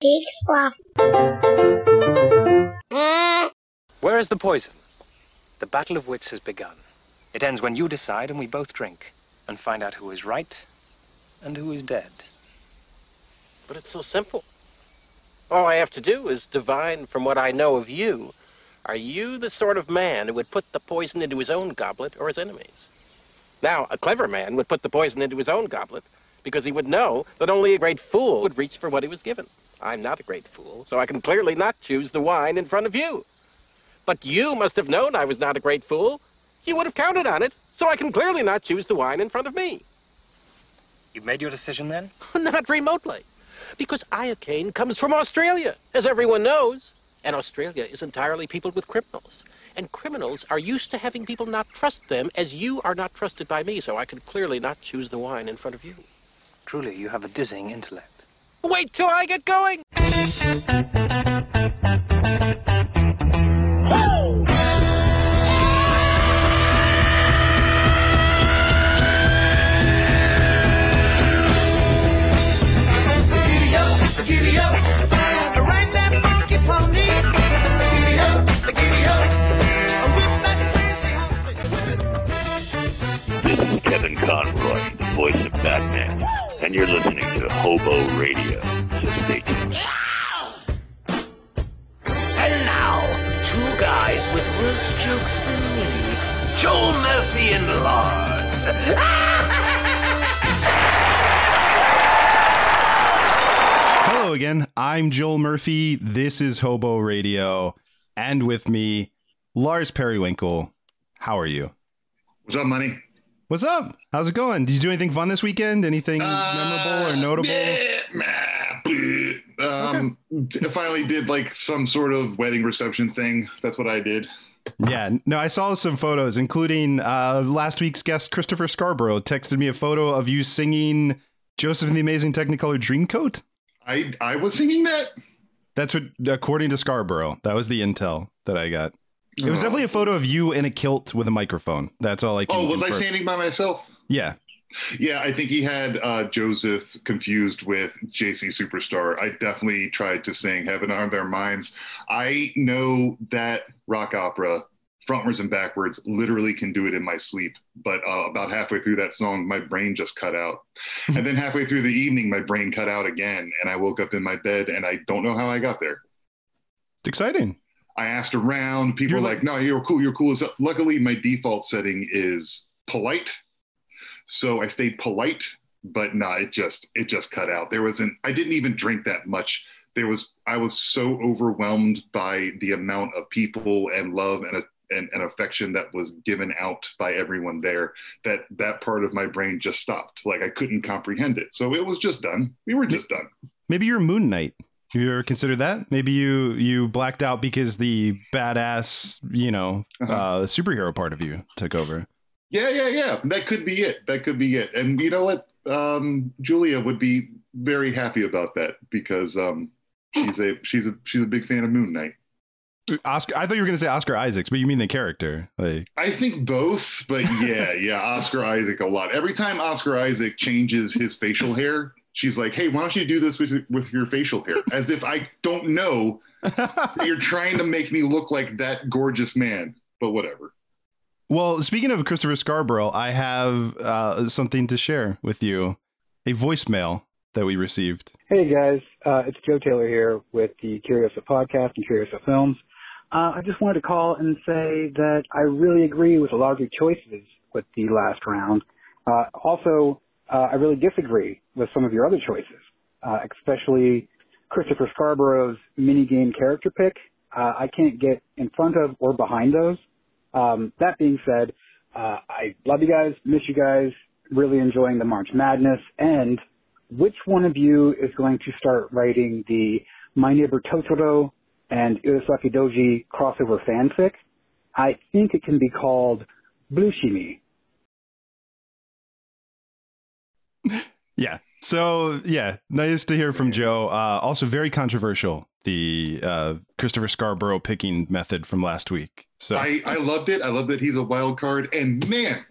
Big fluff. Hmm. Where is the poison? The battle of wits has begun. It ends when you decide and we both drink and find out who is right and who is dead. But it's so simple. All I have to do is divine from what I know of you. Are you the sort of man who would put the poison into his own goblet or his enemies? Now, a clever man would put the poison into his own goblet because he would know that only a great fool would reach for what he was given. I'm not a great fool, so I can clearly not choose the wine in front of you. But you must have known I was not a great fool. You would have counted on it, so I can clearly not choose the wine in front of me. You've made your decision then? not remotely. Because iocane comes from Australia, as everyone knows. And Australia is entirely peopled with criminals. And criminals are used to having people not trust them as you are not trusted by me, so I can clearly not choose the wine in front of you. Truly, you have a dizzying intellect. Wait till I get going! Kevin Conroy, the voice of Batman, and you're listening to Hobo Radio. So stay tuned. And now, two guys with worse jokes than me, Joel Murphy and Lars. Hello again. I'm Joel Murphy. This is Hobo Radio. And with me, Lars Periwinkle. How are you? What's up, money? What's up? How's it going? Did you do anything fun this weekend? Anything memorable or notable? Meh, meh, bleh. Um, I finally did like some sort of wedding reception thing. That's what I did. Yeah, no, I saw some photos, including uh, last week's guest, Christopher Scarborough, texted me a photo of you singing Joseph and the Amazing Technicolor Dreamcoat. I I was singing that. That's what, according to Scarborough, that was the intel that I got. It was Oh. definitely a photo of you in a kilt with a microphone. That's all I can Oh, was I standing by myself? Yeah. Yeah, I think he had uh, Joseph confused with JC Superstar. I definitely tried to sing Heaven on Their Minds. I know that rock opera frontwards and backwards, literally can do it in my sleep. But uh, about halfway through that song, my brain just cut out. and then halfway through the evening, my brain cut out again. And I woke up in my bed and I don't know how I got there. It's exciting. I asked around. People You're were like, no, you're cool. You're cool. as hell." Luckily, my default setting is polite. So I stayed polite, but no, it just it just cut out. There wasn't. I didn't even drink that much. There was. I was so overwhelmed by the amount of people and love and and, and affection that was given out by everyone there that that part of my brain just stopped. Like I couldn't comprehend it. So it was just done. We were just done. Maybe you're Moon Knight. Have you ever considered that? Maybe you you blacked out because the badass, you know, Uh-huh. uh, superhero part of you took over. Yeah, yeah, yeah. That could be it. That could be it. And you know what? Um, Julia would be very happy about that because um, she's a she's a she's a big fan of Moon Knight. Oscar, I thought you were going to say Oscar Isaacs, but you mean the character. Like, I think both, but yeah, yeah, Oscar Isaac a lot. Every time Oscar Isaac changes his facial hair, she's like, "Hey, why don't you do this with with your facial hair?" As if I don't know that you're trying to make me look like that gorgeous man. But whatever. well, speaking of Christopher Scarborough, I have uh, something to share with you. A voicemail that we received. Hey guys, uh, it's Joe Taylor here with the Curiosa podcast and Curiosa Films. Uh, I just wanted to call and say that I really agree with a lot of your choices with the last round. Uh, also, uh, I really disagree with some of your other choices, uh, especially Christopher Scarborough's minigame character pick. Uh, I can't get in front of or behind those. Um, that being said, uh, I love you guys, miss you guys, really enjoying the March Madness, and which one of you is going to start writing the My Neighbor Totoro and Urasaki Doji crossover fanfic? I think it can be called Blue Yeah. So yeah, nice to hear from Joe. Uh, also very controversial the uh, Christopher Scarborough picking method from last week. So I, I loved it. I love that he's a wild card. And man,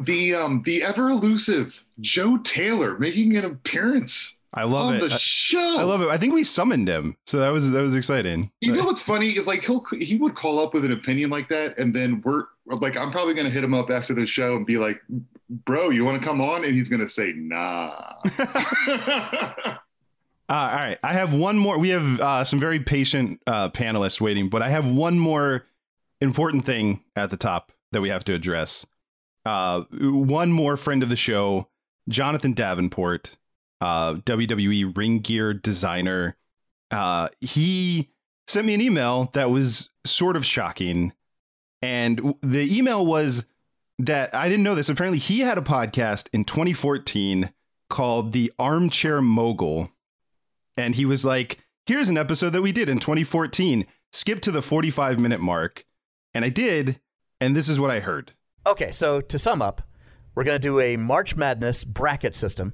the um the ever elusive Joe Taylor making an appearance I love it. the I- show. I love it. I think we summoned him, so that was that was exciting. You know what's funny is like he'll he would call up with an opinion like that, and then we're like, I'm probably gonna hit him up after the show and be like, "Bro, you want to come on?" And he's gonna say, "Nah." Uh, all right, I have one more. We have uh, some very patient uh, panelists waiting, but I have one more important thing at the top that we have to address. Uh, one more friend of the show, Jonathan Davenport, uh, WWE ring gear designer. Uh, he sent me an email that was sort of shocking, and the email was that I didn't know this. Apparently, he had a podcast in 2014 called The Armchair Mogul. And he was like, here's an episode that we did in 2014. Skip to the 45 minute mark. And I did. And this is what I heard. Okay, so to sum up, we're going to do a March Madness bracket system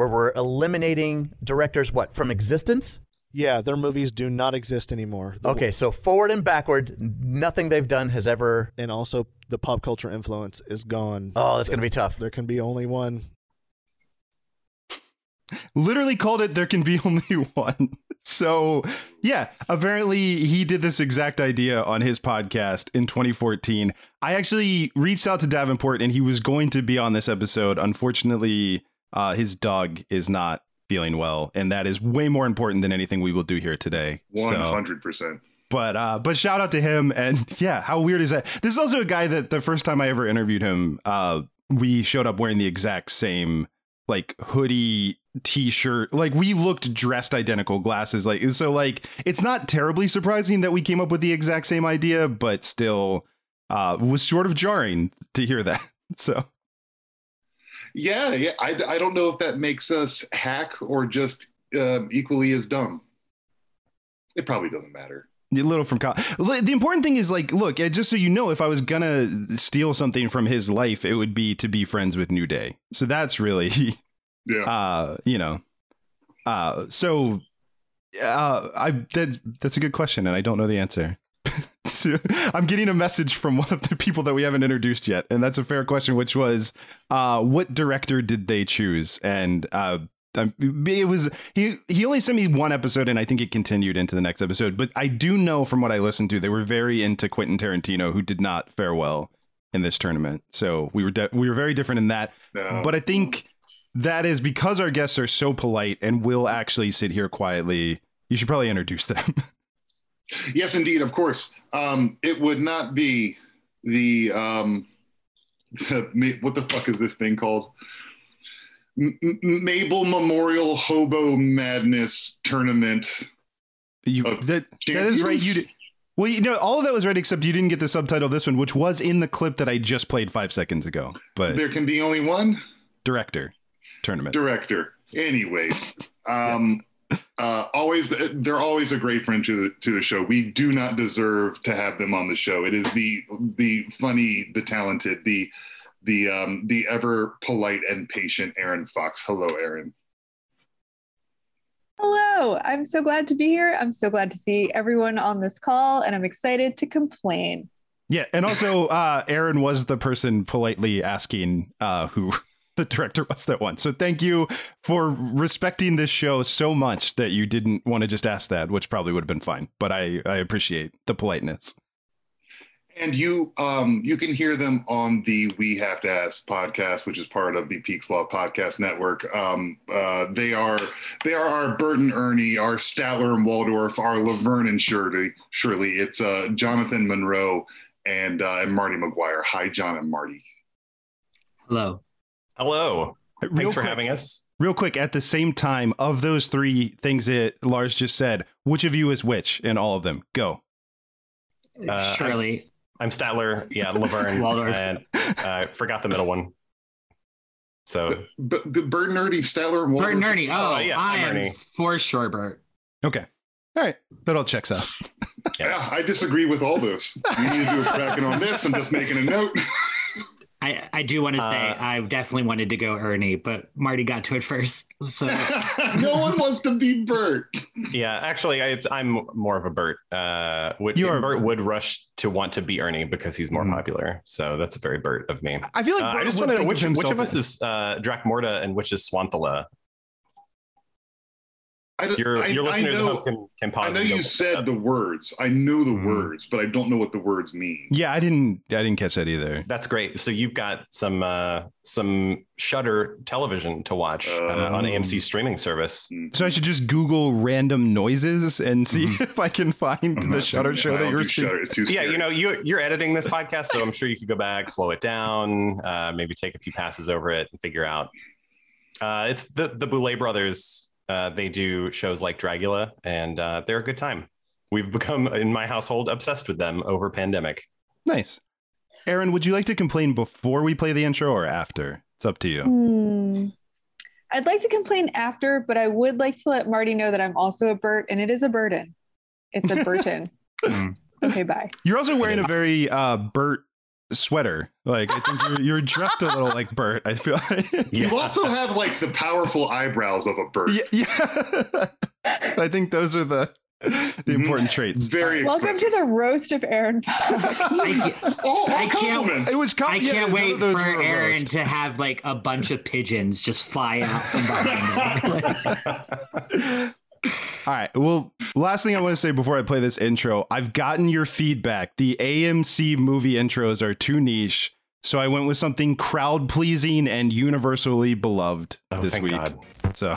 where we're eliminating directors what from existence. Yeah, their movies do not exist anymore. The- Okay, so forward and backward, nothing they've done has ever. and also the pop culture influence is gone. Oh, that's going to be tough. There can be only one. Literally called it There Can Be Only One. So, yeah, apparently he did this exact idea on his podcast in 2014. I actually reached out to Davenport and he was going to be on this episode. Unfortunately, uh, his dog is not feeling well. And that is way more important than anything we will do here today. Hundred percent. but uh but shout out to him and yeah how weird is that this is also a guy that the first time i ever interviewed him uh we showed up wearing the exact same like hoodie t-shirt like we looked dressed identical glasses like so like it's not terribly surprising that we came up with the exact same idea but still uh was sort of jarring to hear that so Yeah, yeah. I, I don't know if that makes us hack or just uh, equally as dumb. It probably doesn't matter. A little from college. The important thing is like, look, eh, just so you know, if I was gonna steal something from his life, it would be to be friends with New Day. So that's really, Yeah. uh, you know, uh, so, uh, I that that's a good question, and I don't know the answer. So, I'm getting a message from one of the people that we haven't introduced yet, and that's a fair question, which was, uh, what director did they choose? And uh, um, it was he. He only sent me one episode, and I think it continued into the next episode. But I do know from what I listened to, they were very into Quentin Tarantino, who did not fare well in this tournament. So we were de- we were very different in that. No. But I think that is because our guests are so polite and will actually sit here quietly. You should probably introduce them. Yes, indeed, of course. Um, it would not be the um, what the fuck is this thing called? M- Mabel Memorial Hobo Madness Tournament. you that that is right. You did. Well, you know, all of that was right, except you didn't get the subtitle of this one, which was in the clip that I just played five seconds ago. But There can be only one director tournament. director. Anyways, um, uh, always they're always a great friend to the to the show. We do not deserve to have them on the show. It is the the funny, the talented, the the um, the ever polite and patient Aaron Fox. Hello, Aaron. Hello, I'm so glad to be here. I'm so glad to see everyone on this call, and I'm excited to complain. Yeah, and also uh, Aaron was the person politely asking uh, who the director was that one. So thank you for respecting this show so much that you didn't want to just ask that, which probably would have been fine. But I I appreciate the politeness. And you um, you can hear them on the We Have to Ask podcast, which is part of the Peak Sloth Podcast Network. Um, uh, they are they are our Burton Ernie, our Statler and Waldorf, our Laverne and Shirley. Shirley, it's uh, Jonathan Monroe and uh, and Marty McGuire. Hi, John and Marty. Hello. Hello. Real Thanks for quick- having us. Real quick, at the same time, of those three things that Lars just said, which of you is which in all of them? Go. Uh, I'm, Shirley. I'm Statler. Yeah, Laverne. Waldorf. And I forgot the middle one. So But the Burton Ernie, Statler and Waldorf. Bert and Ernie. Oh, Oh, yeah, I I'm Ernie. for sure Bert. Okay. All right. That all checks out. Yeah, I disagree with all those. We need to do a cracking on this. I'm just making a note. I, I do want to say Uh, I definitely wanted to go Ernie, but Marty got to it first. So no one wants to be Bert. yeah, actually, I, it's, I'm more of a Bert. Uh, would, You are- Bert would rush to want to be Ernie because he's more Mhm. popular. So that's a very Bert of me. I feel like Uh, I just would want to know which, which of us is uh, Dracmorda and which is Swanthula. I, don't- Your your I listeners at know- home can, can I know you said up. the words. I know the Mhm. words, but I don't know what the words mean. Yeah, I didn't. I didn't catch that either. That's great. So you've got some uh, some Shudder television to watch uh, on Oh. AMC streaming service. So I should just Google random noises and see if I can find I'm the not Shudder gonna- show I that you're do speaking. Shudder. It's too Yeah, you know, you you're editing this podcast, so I'm sure you could go back, slow it down, uh, maybe take a few passes over it, and figure out. Uh, it's the the Boulet brothers. Uh, they do shows like Dragula, and uh, they're a good time. We've become in my household obsessed with them over pandemic. Nice. Aaron, would you like to complain before we play the intro or after? It's up to you. Hmm. I'd like to complain after, but I would like to let Marty know that I'm also a Bert, and it is a burden. It's a Burton. okay, bye. You're also wearing a very uh, Bert sweater. Like I think you're, you're dressed a little like Bert. I feel. Like. You also have like the powerful eyebrows of a bird. Yeah, yeah. so I think those are the the mm-hmm. important traits. Very Welcome to the roast of Aaron Fox. I, all, all I can't- It was. Com- I can't none wait for Aaron roast. to have like a bunch of pigeons just fly out from behind him. All right. Well, last thing I want to say before I play this intro, I've gotten your feedback. The AMC movie intros are too niche, so I went with something crowd pleasing and universally beloved Oh, this thank week. God. So.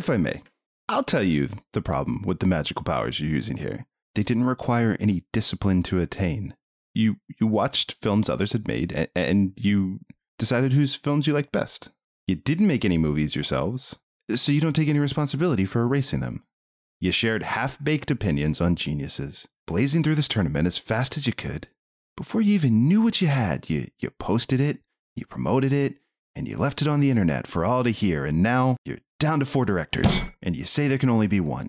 If I may, I'll tell you the problem with the magical powers you're using here. They didn't require any discipline to attain. You you watched films others had made, and, and you decided whose films you liked best. You didn't make any movies yourselves, so you don't take any responsibility for erasing them. You shared half baked opinions on geniuses, blazing through this tournament as fast as you could. Before you even knew what you had, you, you posted it, you promoted it, and you left it on the internet for all to hear, and now you're down to four directors, and you say there can only be one.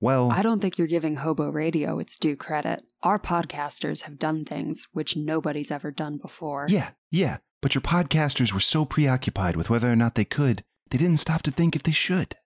Well, I don't think you're giving Hobo Radio its due credit. Our podcasters have done things which nobody's ever done before. yeah, yeah, but your podcasters were so preoccupied with whether or not they could, they didn't stop to think if they should.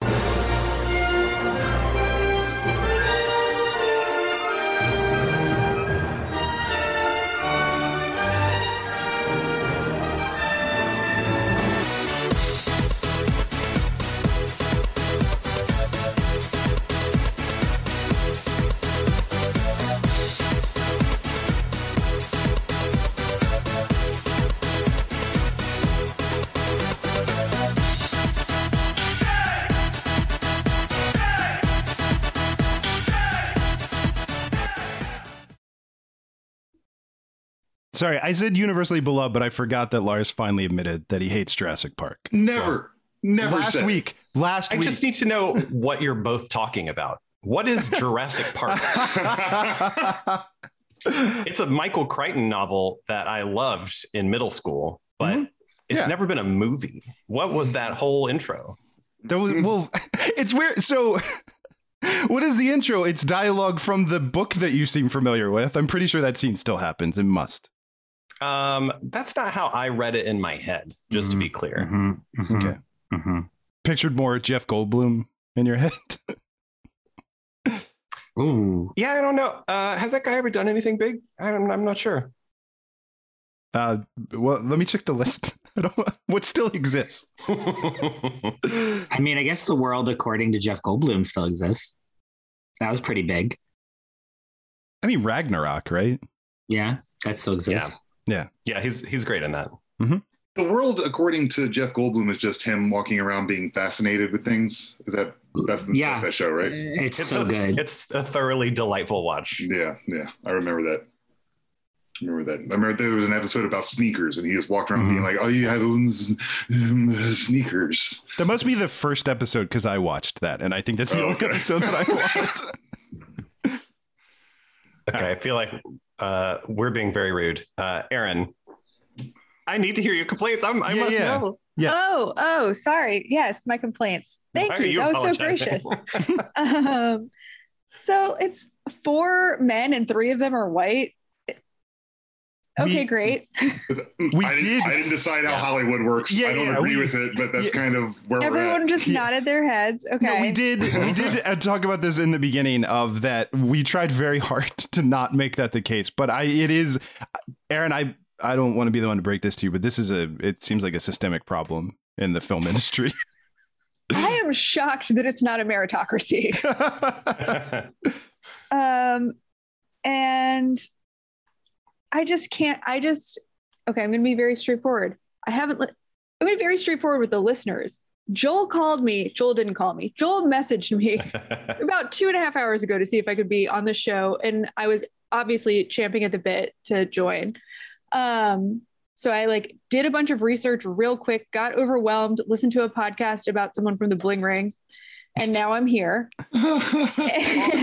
Sorry, I said universally beloved, but I forgot that Lars finally admitted that he hates Jurassic Park. Never, never last said week, last I week. just need to know what you're both talking about. What is Jurassic Park? it's a Michael Crichton novel that I loved in middle school, but it's Mm-hmm. Yeah. never been a movie. What was that whole intro? That was, well, it's weird. So, what is the intro? It's dialogue from the book that you seem familiar with. I'm pretty sure that scene still happens. It must. Um, that's not how I read it in my head, just to be clear. Mm-hmm. Okay. Pictured more Jeff Goldblum in your head. Ooh. Yeah, I don't know. Uh, has that guy ever done anything big? I'm, I'm not sure. Uh, well, let me check the list. I don't, what still exists? I mean, I guess the world according to Jeff Goldblum still exists. That was pretty big. I mean, Ragnarok, right? Yeah, that still exists. Yeah. Yeah, he's he's great in that. Mm-hmm. The world, according to Jeff Goldblum, is just him walking around being fascinated with things. Is that that's the Yeah. that show, right? It's, so a, good. It's a thoroughly delightful watch. Yeah, yeah, I remember that. I remember that. I remember there was an episode about sneakers, and he just walked around being mm-hmm. like, "Oh, you have those sneakers." That must be the first episode because I watched that, and I think that's the Oh, only okay. episode that I watched. Okay, I feel like uh, we're being very rude. Uh, Aaron, I need to hear your complaints. I'm, I Yeah, must yeah. know. Yeah. Oh, oh, sorry. Yes, my complaints. Thank Why you. you That was so gracious. um, so it's four men and three of them are white. Okay, great. We I did. Didn't, I didn't decide how Hollywood works. Yeah, I don't yeah, agree we- with it, but that's yeah. kind of where we're Everyone at. just nodded their heads. Okay. No, we did. We did uh, talk about this in the beginning of that. We tried very hard to not make that the case, but I it is, Aaron. I I don't want to be the one to break this to you, but this is a. It seems like a systemic problem in the film industry. I am shocked that it's not a meritocracy. um, and I just can't. I just okay. I'm going to be very straightforward. I haven't. Li- I'm going to be very straightforward with the listeners. Joel called me. Joel didn't call me. Joel messaged me about two and a half hours ago to see if I could be on the show, and I was obviously champing at the bit to join. Um, so I like did a bunch of research real quick, got overwhelmed, listened to a podcast about someone from the Bling Ring, and now I'm here.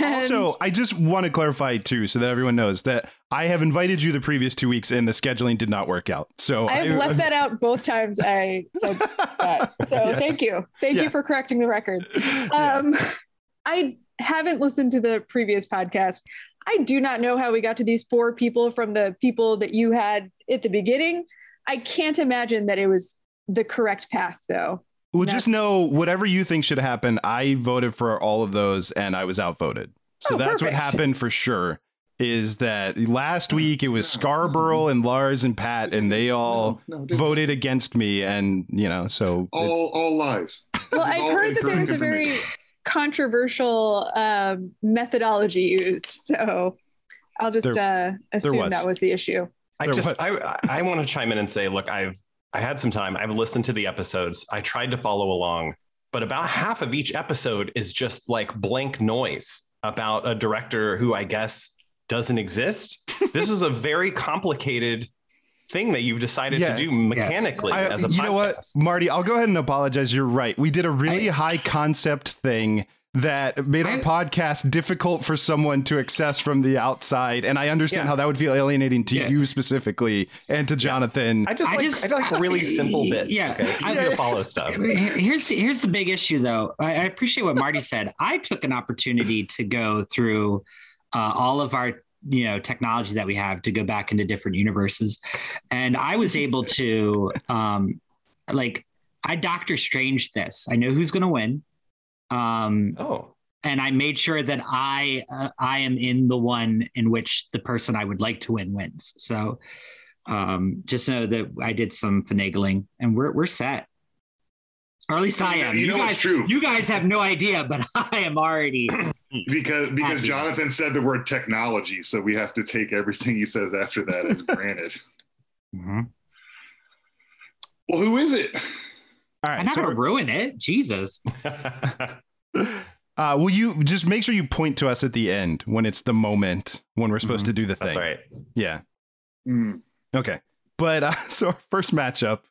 Also, I just want to clarify too, so that everyone knows that I have invited you the previous two weeks, and the scheduling did not work out. So I've I, left that out both times I said that. So Yeah. thank you. Thank Yeah. you for correcting the record. Um, I haven't listened to the previous podcast. I do not know how we got to these four people from the people that you had at the beginning. I can't imagine that it was the correct path, though. Well, just know whatever you think should happen. I voted for all of those, and I was outvoted. So Oh, that's what happened for sure. Is that last week it was Scarborough and Lars and Pat, and they all voted against me, and you know, so all it's, all lies. Well, I've heard that there was a very controversial um, methodology used. So I'll just There- uh, assume was. that was the issue. I just I I want to chime in and say, look, I've I had some time. I've listened to the episodes. I tried to follow along, but about half of each episode is just like blank noise about a director who I guess doesn't exist. this is a very complicated thing that you've decided Yeah. to do mechanically I- as a you know what, Marty? I'll go ahead and apologize. You're right. We did a really high concept thing that made our podcast difficult for someone to access from the outside, and I understand Yeah. how that would feel alienating to you specifically and to Jonathan. I just like I like really simple bits. Yeah, okay? Easy I- to follow stuff. Here's the, here's the big issue, though. I, I appreciate what Marty said. I took an opportunity to go through uh, all of our you know technology that we have to go back into different universes, and I was able to um, like I Doctor Strange this. I know who's going to win. Um, oh. And I made sure that I uh, I am in the one in which the person I would like to win wins. So um, just know that I did some finagling, and we're we're set. Or at least I You know- am. you know guys, true. You guys have no idea, but I am already. because because Happy. Jonathan said the word technology, so we have to take everything he says after that as granted. Mm-hmm. Well, who is it? All I'm not gonna ruin it. Jesus. Uh, will you just make sure you point to us at the end when it's the moment when we're supposed to do the thing? That's right. Yeah. Mm. Okay. But uh, so our first matchup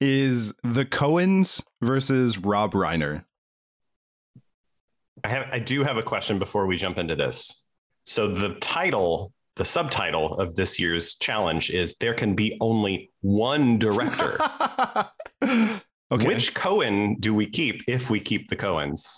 is the Coens versus Rob Reiner. I have I do have a question before we jump into this. So the title, the subtitle of this year's challenge is there can be only one director. Okay. Which Coen do we keep if we keep the Coens?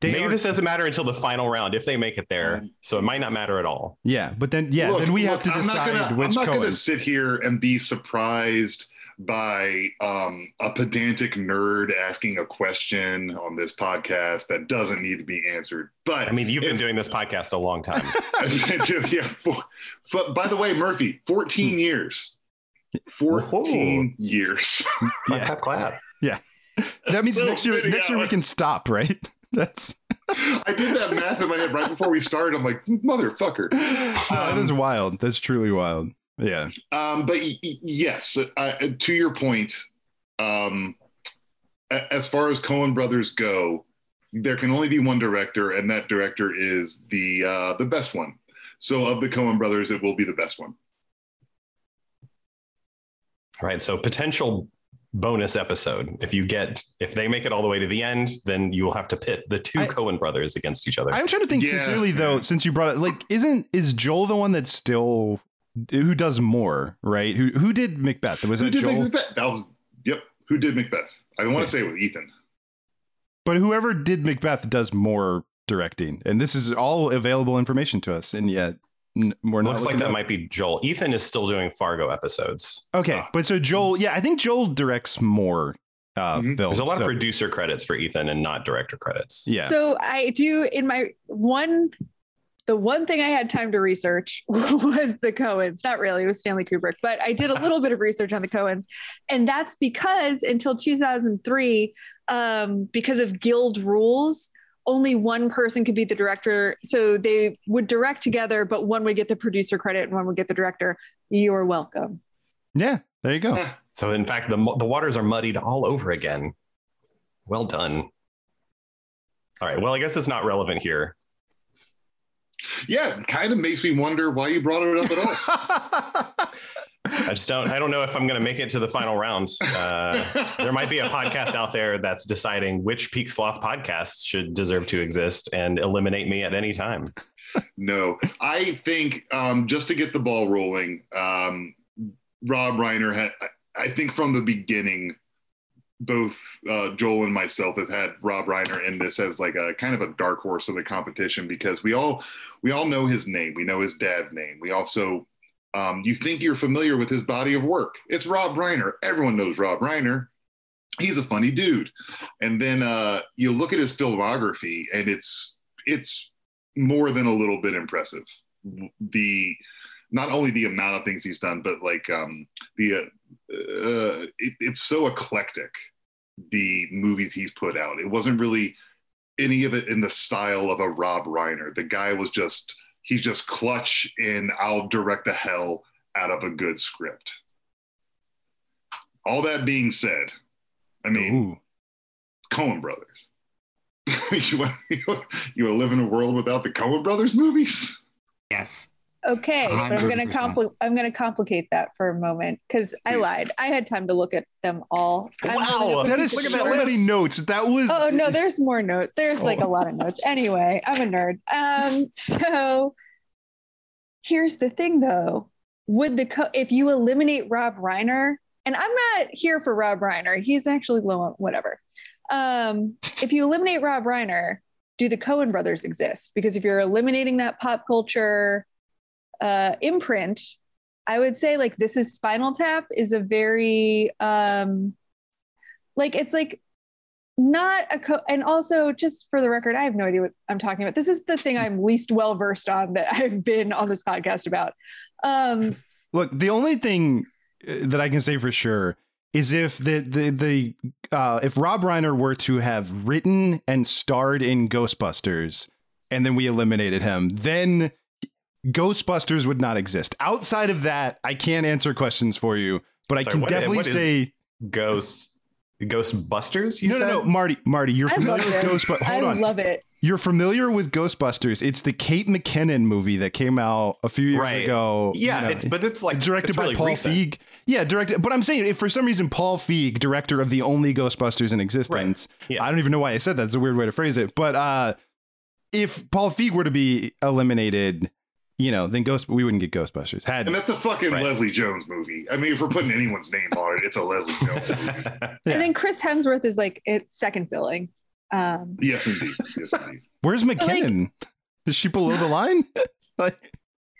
They Maybe are- this doesn't matter until the final round if they make it there. So it might not matter at all. Yeah, but then yeah, Look, then we look, have to I'm not decide gonna, which I'm not going to sit here and be surprised by um, a pedantic nerd asking a question on this podcast that doesn't need to be answered. But I mean, you've been doing this podcast a long time. yeah. For, but by the way, Murphy, 14 Hmm. years. 14 years. Yeah. clap, clap. Yeah. That means So next year next year we can stop, right? That's I did that math in my head right before we started. I'm like, motherfucker. that is wild. That's truly wild. Yeah. Um, but y- y- yes, uh, to your point, um, a- as far as Coen brothers go, there can only be one director, and that director is the uh, the best one. So, of the Coen brothers, it will be the best one. All right. So potential bonus episode. If you get if they make it all the way to the end, then you will have to pit the two Coen brothers against each other. I'm trying to think Yeah. sincerely though, since you brought it like isn't is Joel the one that's still who does more, right? Who who did Macbeth? Was Who that did Joel? Macbeth? That was yep. Who did Macbeth? I want to say it was Ethan. But whoever did Macbeth does more directing. And this is all available information to us, and yet N- we're not Looks like that at- might be Joel. Ethan is still doing Fargo episodes. Okay, but so Joel, yeah, I think Joel directs more uh, films. There's a lot so- of producer credits for Ethan and not director credits. Yeah. So I do in my one, the one thing I had time to research was the Coens. Not really, it was Stanley Kubrick, but I did a little bit of research on the Coens, and that's because until 2003, um, because of guild rules. Only one person could be the director. So they would direct together, but one would get the producer credit and one would get the director. You're welcome. yeah, there you go. So in fact, the the waters are muddied all over again. Well done. All right. Well, I guess it's not relevant here. Yeah, it kind of makes me wonder why you brought it up at all. I just don't. I don't know if I'm going to make it to the final rounds. Uh, there might be a podcast out there that's deciding which Peak Sloth podcast should deserve to exist and eliminate me at any time. no, I think um, just to get the ball rolling, um, Rob Reiner had. I- think from the beginning, both uh, Joel and myself have had Rob Reiner in this as like a kind of a dark horse of the competition because we all we all know his name. We know his dad's name. We also um, you think you're familiar with his body of work. It's Rob Reiner. Everyone knows Rob Reiner. He's a funny dude. And then uh, you look at his filmography, and it's it's more than a little bit impressive. The not only the amount of things he's done, but like um, the uh, uh, it, it's so eclectic. The movies he's put out. It wasn't really any of it in the style of a Rob Reiner. The guy was just he's just clutch and I'll direct the hell out of a good script. All that being said, I mean, Coen Brothers. you, want, you, want, you want to live in a world without the Coen Brothers movies? Yes. Okay, but I'm gonna compli- I'm gonna complicate that for a moment because I lied. I had time to look at them all. I'm up that is so many notes. That was Oh no, there's more notes. There's like a Oh. lot of notes. Anyway, I'm a nerd. Um, so here's the thing though. Would the co- if you eliminate Rob Reiner, and I'm not here for Rob Reiner, he's actually low on whatever. Um, if you eliminate Rob Reiner, do the Coen brothers exist? Because if you're eliminating that pop culture uh, imprint, I would say like this is Spinal Tap is a very um, like it's like not a co- and also just for the record i have no idea what i'm talking about. This is the thing i'm least well versed on that i've been on this podcast about. Um Look, the only thing uh, that I can say for sure is if the the the uh, if Rob Reiner were to have written and starred in Ghostbusters, and then we eliminated him, then Ghostbusters would not exist. Outside of that, I can't answer questions for you, but I Sorry, can what- definitely what is say ghosts. Ghostbusters. You no, said no, no, Marty, Marty, you're i familiar with it Ghostbusters. i Hold on, love it you're familiar with Ghostbusters. It's the Kate McKinnon movie that came out a few years Right. ago. Yeah, you know, it's, but it's like directed it's by really Paul recent. Feig. Yeah, directed. But I'm saying, if for some reason Paul Feig, director of the only Ghostbusters in existence, Yeah. I don't even know why I said that. It's a weird way to phrase it. But uh, if Paul Feig were to be eliminated, you know, then Ghost we wouldn't get Ghostbusters. Had And that's a fucking Right. Leslie Jones movie. I mean, if we're putting anyone's name on it, it's a Leslie Jones movie. Yeah. and then chris hemsworth is like it's second billing um Yes, indeed. Yes, indeed. where's McKinnon? Is she below the line? like,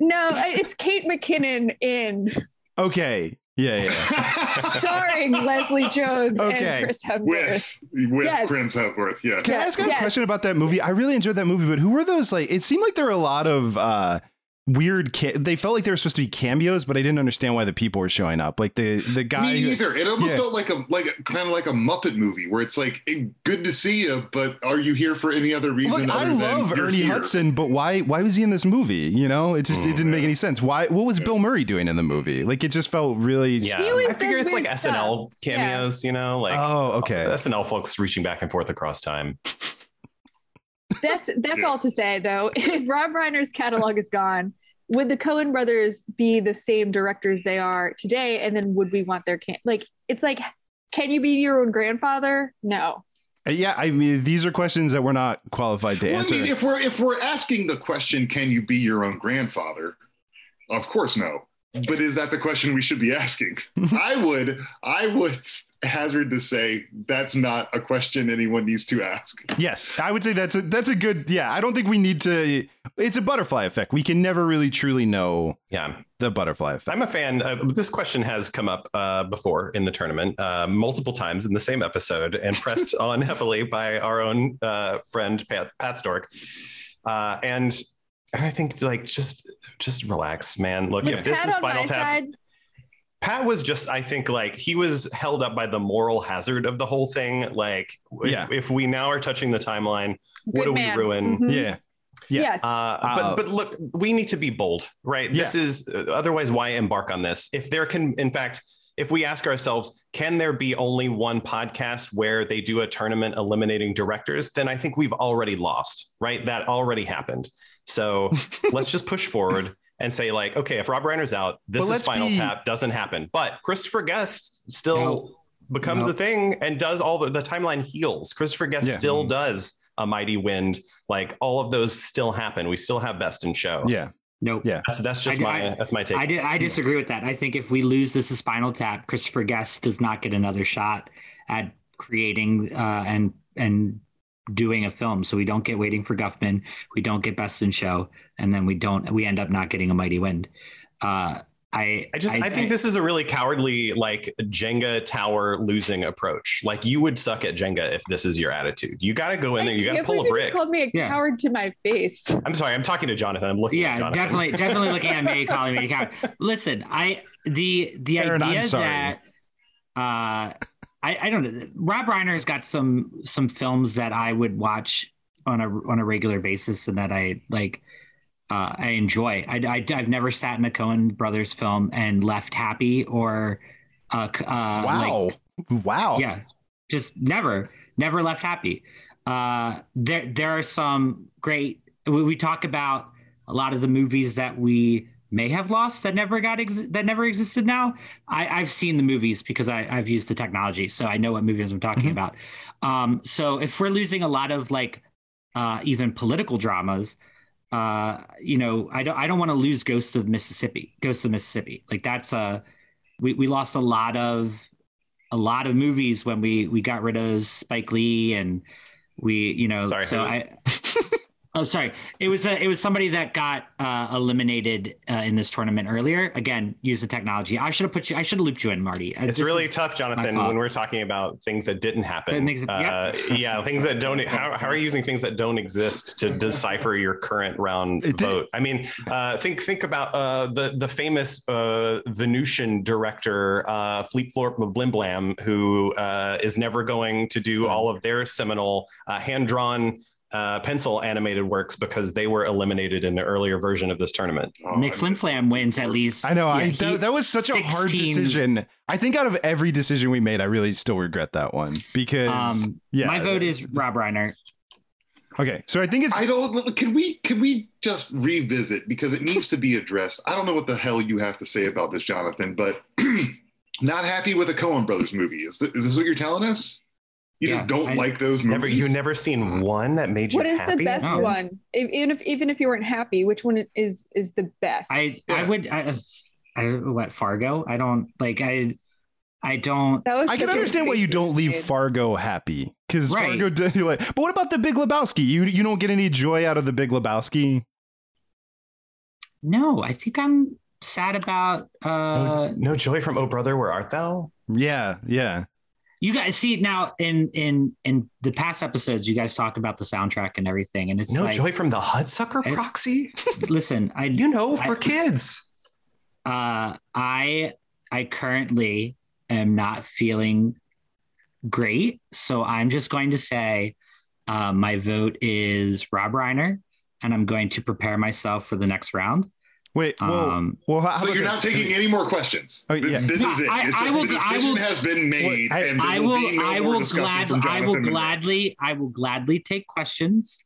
no it's kate mckinnon in okay, yeah, yeah. starring leslie jones Okay. and chris hemsworth With with Yes. Chris Hemsworth, yeah. Can I ask a Yes. question about that movie? I really enjoyed that movie, but who were those? Like, it seemed like there were a lot of uh, weird. Ca- they felt like they were supposed to be cameos, but I didn't understand why the people were showing up. Like the the guy. Me who- either. It almost Yeah. felt like a like kind of like a Muppet movie where it's like good to see you, but are you here for any other reason? Look, I other than love you're Ernie here? Hudson, but why? Why was he in this movie? You know, it just it didn't make mm, any sense. Why? What was Bill Murray doing in the movie? Like, it just felt really. Yeah, I figure it's like weird SNL stuff. cameos. You know, like Oh, okay. SNL folks reaching back and forth across time. That's that's all to say though if rob reiner's catalog is gone would the coen brothers be the same directors they are today and then would we want their can like it's like can you be your own grandfather no Uh, Yeah, I mean, these are questions that we're not qualified to Well, I answer. mean, if we're if we're asking the question, can you be your own grandfather? Of course, no. But is that the question we should be asking? I would, I would hazard to say that's not a question anyone needs to ask. Yes, I would say that's a that's a good. Yeah, I don't think we need to. It's a butterfly effect. We can never really truly know. Yeah, the butterfly effect. I'm a fan. Of, this question has come up uh, before in the tournament uh, multiple times in the same episode and pressed on heavily by our own uh, friend Pat, Pat Stork. Uh, and I think like just just relax, man. Look, Was if this is on Spinal Tap, side? Pat was just, I think, like he was held up by the moral hazard of the whole thing. Like, if, Yeah. if we now are touching the timeline, what do man. we ruin? Mhm. Yeah. Yes. Uh, Uh, but but look, we need to be bold, right? This is uh, otherwise why embark on this? If there can, in fact, if we ask ourselves, can there be only one podcast where they do a tournament eliminating directors? Then I think we've already lost, right? That already happened. So let's just push forward and say, like, okay, if Rob Reiner's out, this But is let's Final be- Tap doesn't happen. But Christopher Guest still No. becomes No. a thing and does all the, the timeline heals. Christopher Guest Yeah. still does a mighty wind. Like all of those still happen. We still have best in show. Yeah. Nope. Yeah. That's that's just I- my I- that's my take. I, di- I disagree with that. I think if we lose this is Spinal Tap, Christopher Guest does not get another shot at creating uh, and and doing a film. So we don't get Waiting for Guffman, we don't get Best in Show, and then we don't we end up not getting a Mighty Wind. Uh, I I just I, think this is a really cowardly like Jenga tower losing approach. Like you would suck at Jenga if this is your attitude. You got to go in there. You got to pull a believe you brick. called me a Yeah. coward to my face. I'm sorry. I'm talking to Jonathan. I'm looking. yeah, at Jonathan. definitely, definitely looking at me, calling me a coward. Listen, I the the Aaron, I'm idea sorry. that uh, I I don't know. Rob Reiner's got some some films that I would watch on a on a regular basis and that I like. Uh, I enjoy. I, I have never sat in a Coen Brothers film and left happy or uh, uh, Wow. like, wow. yeah, just never, never left happy. Uh, there, there are some great. We, we talk about a lot of the movies that we may have lost that never got ex- that never existed. Now, I, I've seen the movies because I, I've used the technology, so I know what movies I'm talking about. Um, so if we're losing a lot of like uh, even political dramas, uh, you know, I don't I don't want to lose Ghosts of Mississippi. Ghosts of Mississippi, like that's a we we lost a lot of a lot of movies when we we got rid of Spike Lee and we you know Sorry, so was- I oh sorry it was a, it was somebody that got uh, eliminated uh, in this tournament earlier again use the technology I should have put you I should have looped you in Marty Uh, It's really tough, Jonathan, when we're talking about things that didn't happen. Didn't uh, yeah, things that don't. How, how are you using things that don't exist to decipher your current round vote? I mean, uh, think think about uh, the the famous uh, Venusian director uh, Fleet Florp Blimblam, who uh, is never going to do all of their seminal uh, hand drawn. Uh, pencil animated works because they were eliminated in the earlier version of this tournament. Nick Flinflam wins at least I know. I he- that, that was such a hard decision. I think out of every decision we made, I really still regret that one because um yeah. my vote is Rob Reiner okay. So I think it's I don't. Can we? Can we just revisit because it needs to be addressed? I don't know what the hell you have to say about this, Jonathan, but not happy with a Coen Brothers movie. Is this, is this what you're telling us? You just don't I- like those movies. Never, you never seen one that made you What is happy? the best No. one? If, even if even if you weren't happy, which one is is the best? I I would I, I what Fargo I don't like I I don't that was I can understand why you don't leave movie. Fargo happy because Right. Fargo did like. But what about the Big Lebowski? You you don't get any joy out of the Big Lebowski. no I think I'm sad about uh no, no joy from Oh Brother, Where Art Thou? Yeah, yeah. You guys see now in in in the past episodes you guys talked about the soundtrack and everything and it's No like joy from the Hudsucker I- Proxy? listen I You know, for I- kids. uh I I currently am not feeling great so I'm just going to say uh, my vote is Rob Reiner and I'm going to prepare myself for the next round Wait, well, Um, well, how, how So you're not this? taking any more questions. Oh, yeah. This is it. I- It's I will- the I decision will- has been made, I- and I will, will no I will discussion glad I will gladly I will gladly take questions.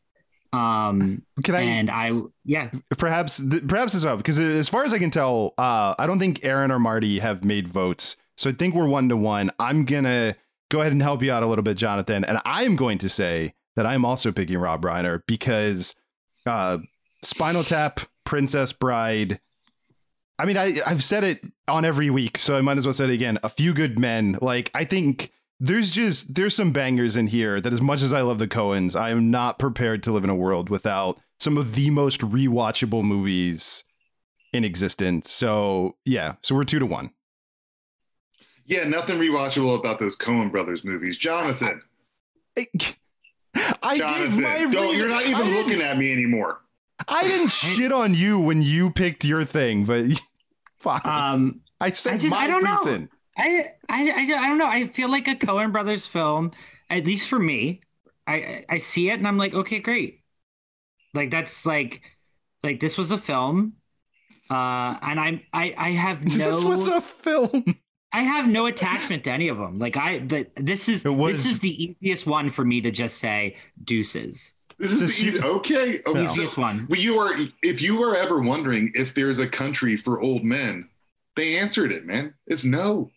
Um Can I and I yeah perhaps th- perhaps as well because as far as I can tell, uh, I don't think Aaron or Marty have made votes, so I think we're one to one. I'm gonna go ahead and help you out a little bit, Jonathan, and I am going to say that I'm also picking Rob Reiner because uh, Spinal Tap, Princess Bride. I mean, I I've said it on every week, so I might as well say it again. A few good men. Like I think there's just there's some bangers in here that as much as I love the Coens, I am not prepared to live in a world without some of the most rewatchable movies in existence. So yeah, so we're two to one. Yeah, nothing rewatchable about those Coen Brothers movies. Jonathan. I Jonathan, gave my don't- reason- you're not even I looking at me anymore. I didn't shit on you when you picked your thing, but fine. Um, I said I just my I don't reason. know. I, I I I don't know. I feel like a Coen Brothers film, at least for me. I I I see it and I'm like, okay, great. Like that's like like this was a film, uh, and I'm I I have no. This was a film. I have no attachment to any of them. Like I, the, this is was- this is the easiest one for me to just say deuces. This is the easy, okay. Oh, so- Easiest one. Well, you are if you were ever wondering if there's a country for old men, they answered it, man. It's no.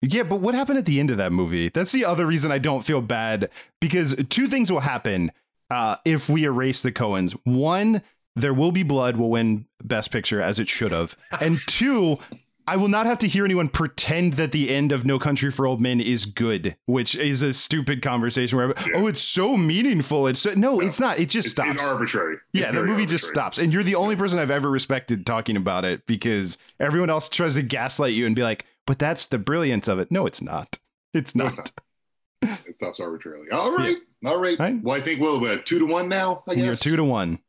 Yeah, but what happened at the end of that movie? That's the other reason I don't feel bad because two things will happen uh, if we erase the Coens. One, there will be blood will win Best Picture as it should have, and two, I will not have to hear anyone pretend that the end of No Country for Old Men is good, which is a stupid conversation where oh, it's so meaningful. It's so, no, it's not. It just It's, stops. it's arbitrary. Yeah, It's the movie just stops. And you're the only person I've ever respected talking about it because everyone else tries to gaslight you and be like, but that's the brilliance of it. No, it's not. It's No, not. it's not. It stops arbitrarily. All right. All right. Right. Well, I think we'll uh, two to one now. I guess. You're two to one.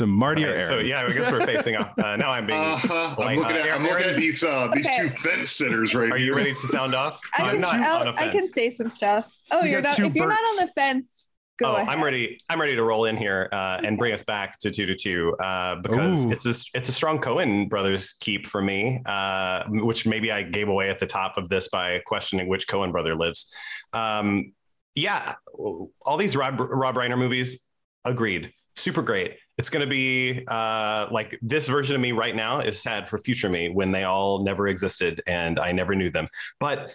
So Marty or Aaron? so yeah, I guess we're facing off. Uh, now I'm being. Uh-huh. I'm looking at, Uh, I'm looking at these uh, these Okay. two fence sitters right here. Are here. you ready to sound off? I I'm can, not I'll- on a I can say some stuff. Oh, We you're not. two If you're not on the fence, go oh, ahead. I'm ready. I'm ready to roll in here uh, and bring us back to two to two uh, because Ooh. it's a it's a strong Coen brothers keep for me, uh, which maybe I gave away at the top of this by questioning which Coen brother lives. Um, yeah, all these Rob Rob Reiner movies, agreed, super great. It's going to be uh, like this version of me right now is sad for future me when they all never existed and I never knew them. But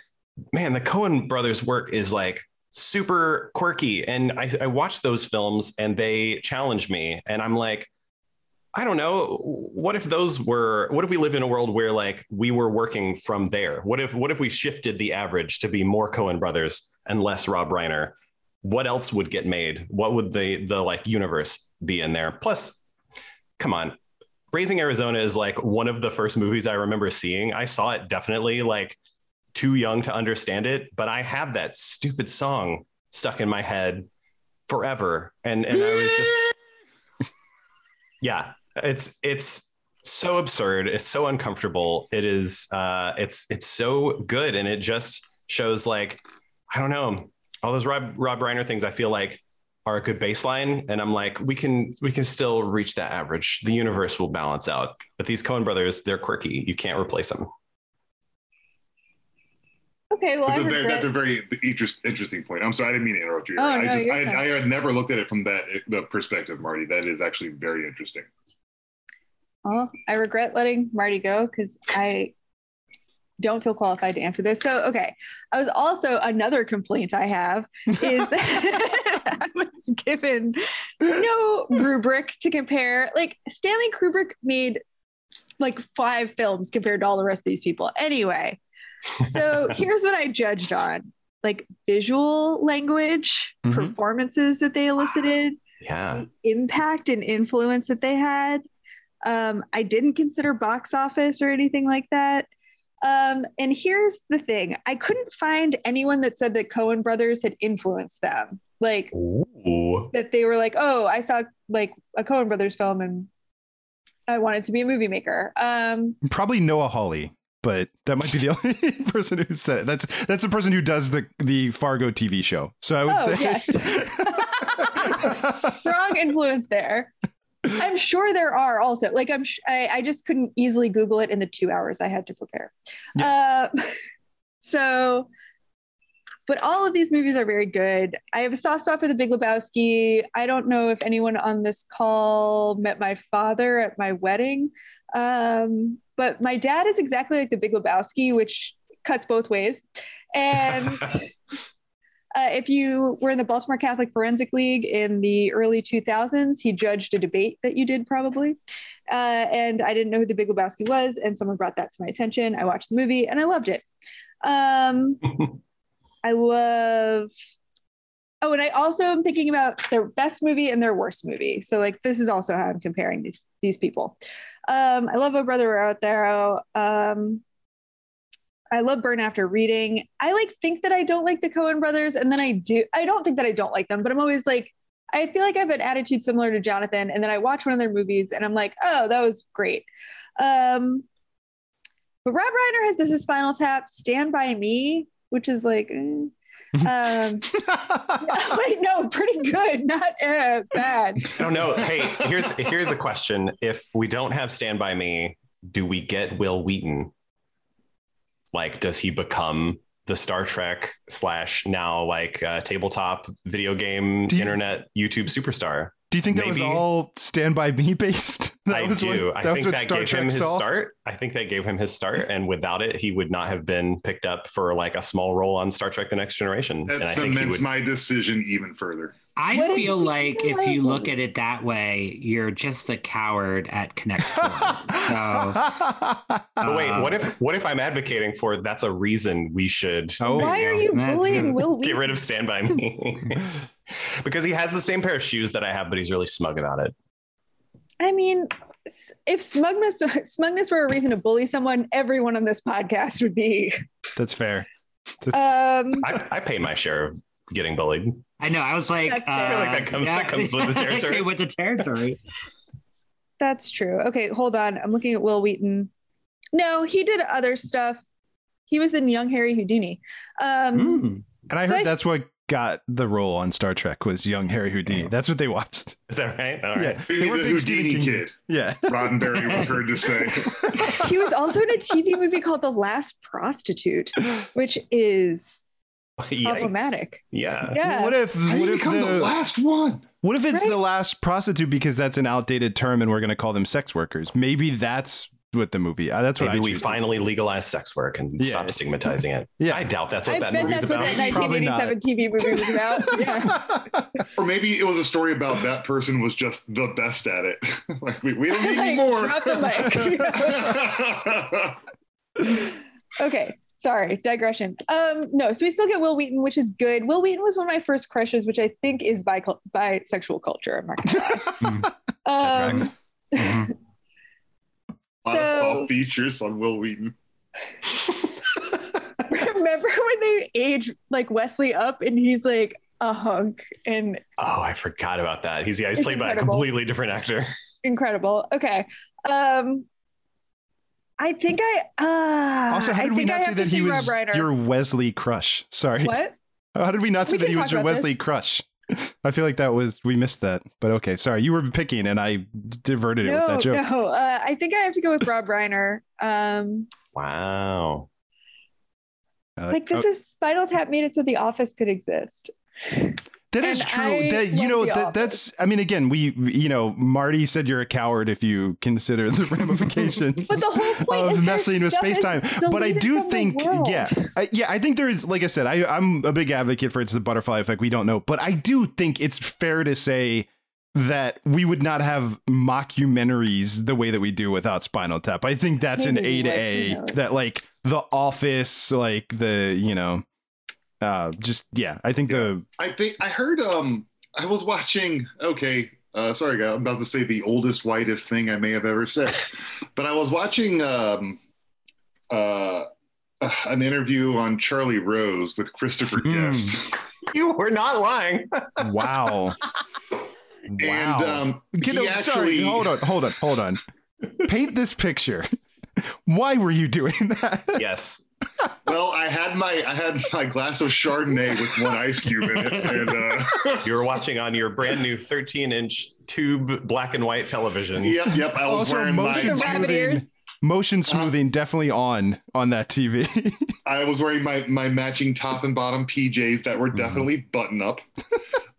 man, the Coen brothers' work is like super quirky. And I, I watch those films and they challenge me. And I'm like, I don't know. What if those were, what if we lived in a world where like we were working from there? What if, what if we shifted the average to be more Coen brothers and less Rob Reiner? What else would get made? What would the, the like universe be in there? Plus, come on. Raising Arizona is like one of the first movies I remember seeing. I saw it definitely like too young to understand it, but I have that stupid song stuck in my head forever. And and I was just Yeah, it's it's so absurd. It's so uncomfortable. It is uh it's it's so good and it just shows like I don't know, all those Rob Rob Reiner things I feel like are a good baseline and I'm like we can we can still reach that average. The universe will balance out. But these Coen brothers, they're quirky. You can't replace them. okay, well, That's a, very, that's a very interest, interesting point. I'm sorry, I didn't mean to interrupt you. Oh, I no, just, you're I, fine. I had never looked at it from that the perspective, Marty. That is actually very interesting. Well, I regret letting Marty go because I don't feel qualified to answer this. So, okay. I was also another complaint I have is that I was given no rubric to compare. Like Stanley Kubrick made like five films compared to all the rest of these people. Anyway, so here's what I judged on like visual language, Mhm. performances that they elicited Yeah. impact and influence that they had. Um, I didn't consider box office or anything like that. Um, and here's the thing I couldn't find anyone that said that Coen brothers had influenced them. Like Ooh. that they were like, oh, I saw like a Coen brothers film and I wanted to be a movie maker. Um, Probably Noah Hawley, but that might be the only person who said it. That's that's the person who does the the Fargo TV show. So I would Oh, say yes. strong influence there. I'm sure there are also like I'm sh- I, I just couldn't easily Google it in the two hours I had to prepare. Uh, so, but all of these movies are very good. I have a soft spot for The Big Lebowski. I don't know if anyone on this call met my father at my wedding, um, but my dad is exactly like The Big Lebowski, which cuts both ways, and. Uh, if you were in the Baltimore Catholic Forensic League in the early 2000s, he judged a debate that you did probably. Uh, and I didn't know who the Big Lebowski was, and someone brought that to my attention. I watched the movie and I loved it. Um, I love. Oh, and I also am thinking about their best movie and their worst movie. So like this is also how I'm comparing these these people. Um, I love a brother out there. Um, I love Burn After Reading. I like think that I don't like the Coen brothers, and then I do. I don't think that I don't like them, but I'm always like, I feel like I have an attitude similar to Jonathan, and then I watch one of their movies, and I'm like, oh, that was great. Um, but Rob Reiner has this is Spinal Tap, Stand by Me, which is like, eh. um, wait, no, pretty good, not uh, bad. I don't know. Hey, here's here's a question. If we don't have Stand By Me, do we get Wil Wheaton? Like, does he become the Star Trek slash now like uh, tabletop video game internet YouTube superstar? Do you think that was all Stand By Me based? That I was do. what- I was think what that Star gave Trek him his saw? start. I think that gave him his start, and without it, he would not have been picked up for like a small role on Star Trek: The Next Generation. That and I think he cements would. my decision even further. I What feel like think if you look at it that way, you're just a coward at Connect Four. so, But wait, uh, what if what if I'm advocating for that's a reason we should Oh. Why are you bullying Will get rid of Stand By Me? because he has the same pair of shoes that I have, but he's really smug about it. I mean, if smugness smugness were a reason to bully someone, everyone on this podcast would be. That's fair. That's- Um, I, I pay my share of getting bullied. I know. I was like, uh. I feel like that comes- that comes with the territory. with the territory. that's true. Okay, hold on. I'm looking at Wil Wheaton. No, he did other stuff. He was in Young Harry Houdini. Um, Mm. and I So heard I- that's what got the role on Star Trek was young Harry Houdini. Oh. That's what they watched. Is that right? All right. Yeah, Maybe they were the big Stephen Houdini King. kid. Yeah. Roddenberry was heard to say. he was also in a TV movie called The Last Prostitute, which is Yikes. problematic. Yeah. Yeah. What if How what if the the last one? what if it's Right? the last prostitute because that's an outdated term and we're going to call them sex workers? Maybe that's what the movie. Uh, that's what Maybe I we choose. finally legalize sex work and Yeah. stop stigmatizing it. Yeah. I doubt that's what I that bet movie's that's what about. that Probably 1987 TV movie was about. Yeah. Or maybe it was a story about that person was just the best at it. like we, we don't need Like, more. drop the Okay, sorry, digression. Um, no, so we still get Wil Wheaton, which is good. Wil Wheaton was one of my first crushes, which I think is bi- bisexual culture. I'm not gonna lie. um, tracks. A lot of So- soft features on Wil Wheaton. remember when they age like Wesley up and he's like a hunk and Oh, I forgot about that. He's yeah, he's It's played by a completely different actor. incredible. Okay. Um I think I uh Also, how I did we think I not say that he was your Wesley crush? Sorry. what? How did we not say We that he was your about this. Wesley crush? I feel like that was we missed that. But okay, sorry. You were picking and I diverted it with that joke. no. Uh, I think I have to go with Rob Reiner. Um Wow. I like this oh, is Spinal Tap made it so the office could exist. That is true. I That you know that that's I mean again, we you know, Marty said you're a coward if you consider the ramifications But the whole point of messing with space time. But I do think yeah. I, yeah, I think there is like I said, I I'm a big advocate for it's the butterfly effect. We don't know, but I do think it's fair to say that we would not have mockumentaries the way that we do without Spinal Tap. I think that's an A to A that like The Office, like the you know, uh, just yeah. I think the I think I heard um I was watching okay, uh sorry I'm about to say the oldest whitest thing I may have ever said. but I was watching um uh uh, an interview on Charlie Rose with Christopher Hmm. Guest. You were not lying. wow. And Wow. um Get he a- actually sorry, hold on, hold on, hold on. Paint this picture. Why were you doing that? yes. Well, I had my I had my glass of Chardonnay with one ice cube in it, and uh, You were watching on your brand new 13 inch tube black and white television. yep, yep. I was Also, wearing motion my rabbit smoothing, ears. motion smoothing definitely on on that TV. I was wearing my my matching top and bottom PJs that Mm-hmm. were definitely button up,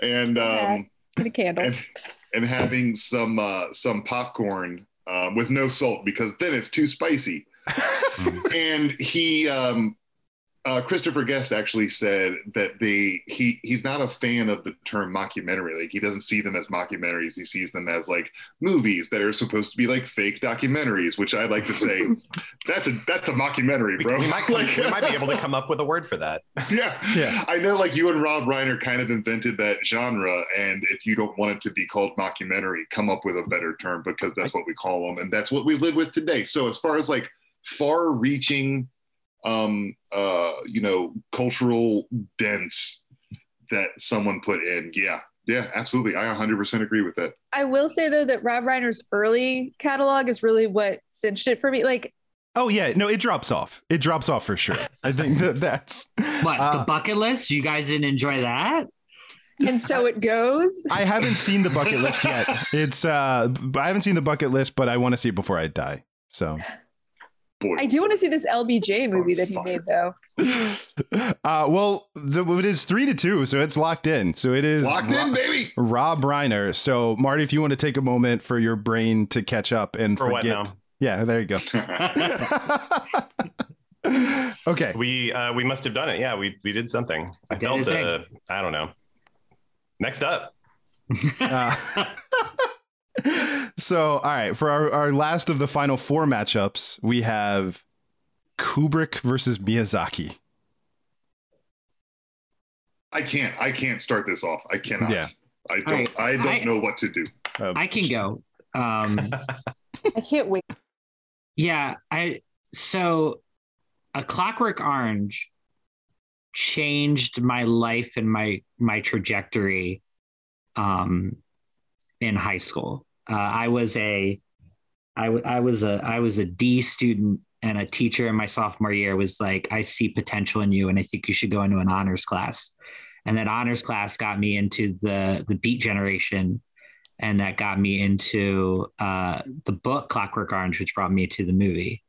and um, And a candle. and and having some uh, some popcorn uh, with no salt because then it's too spicy. and he um, uh, Christopher Guest actually said that they he he's not a fan of the term mockumentary. Like he doesn't see them as mockumentaries. He sees them as like movies that are supposed to be like fake documentaries. Which I'd like to say that's a that's a mockumentary, bro. We might, Like- we might be able to come up with a word for that. yeah. Yeah. I know like you and Rob Reiner kind of invented that genre. And if you don't want it to be called mockumentary, come up with a better term because that's what we call them. And that's what we live with today. So as far as like far reaching, um, uh, you know, cultural dents that someone put in, yeah. Yeah, absolutely. I 100% agree with that. I will say though that Rob Reiner's early catalog is really what cinched it for me. Like Oh yeah, no, it drops off. It drops off for sure. I think that that's What Uh, the bucket list? You guys didn't enjoy that? and so it goes. I haven't seen the bucket list yet. It's uh I haven't seen the bucket list, but I want to see it before I die. So Boy, I do want to see this LBJ movie that he made though. uh well the, it is three to two, so it's locked in. So it is locked in, baby. Rob Reiner. So Marty, if you want to take a moment for your brain to catch up and For what forget. now? Yeah, there you go. okay. We uh, we must have done it. Yeah, we we did something. I Did felt uh, I don't know. Next up, Uh, so, all right, for our, our last of the final four matchups, we have Kubrick versus Miyazaki. I can't. I can't start this off. I cannot. Yeah. I don't. right. I don't I- know what to do. Uh, I can go. Um, I can't wait. yeah, I so a Clockwork Orange changed my life and my my trajectory um in high school. Uh, I was a I, w- I was a I was a D student and a teacher in my sophomore year was like I see potential in you and I think you should go into an honors class. And that honors class got me into the the Beat Generation and that got me into uh, the book Clockwork Orange, which brought me to the movie.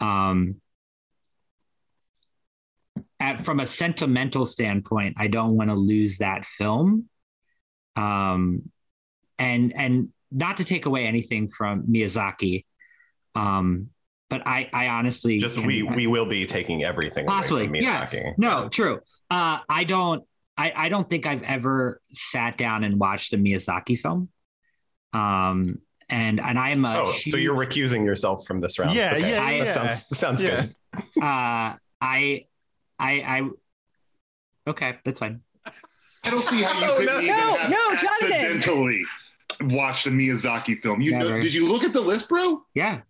Um, at, from a sentimental standpoint, I don't want to lose that film. Um, and and not to take away anything from Miyazaki, um, but I I honestly just can- we we will be taking everything away Possibly, from yeah. Miyazaki. no, true. Uh, I don't. I, I don't think I've ever sat down and watched a Miyazaki film. Um, and and I'm a Oh, so you're recusing yourself from this round? Yeah, yeah, I- That yeah. sounds that sounds Yeah. good. uh, I I I okay, that's fine. I don't see how you Oh, could no. even No, have no, Jonathan. accidentally watched a Miyazaki film. You know, did you look at the list, bro? Yeah,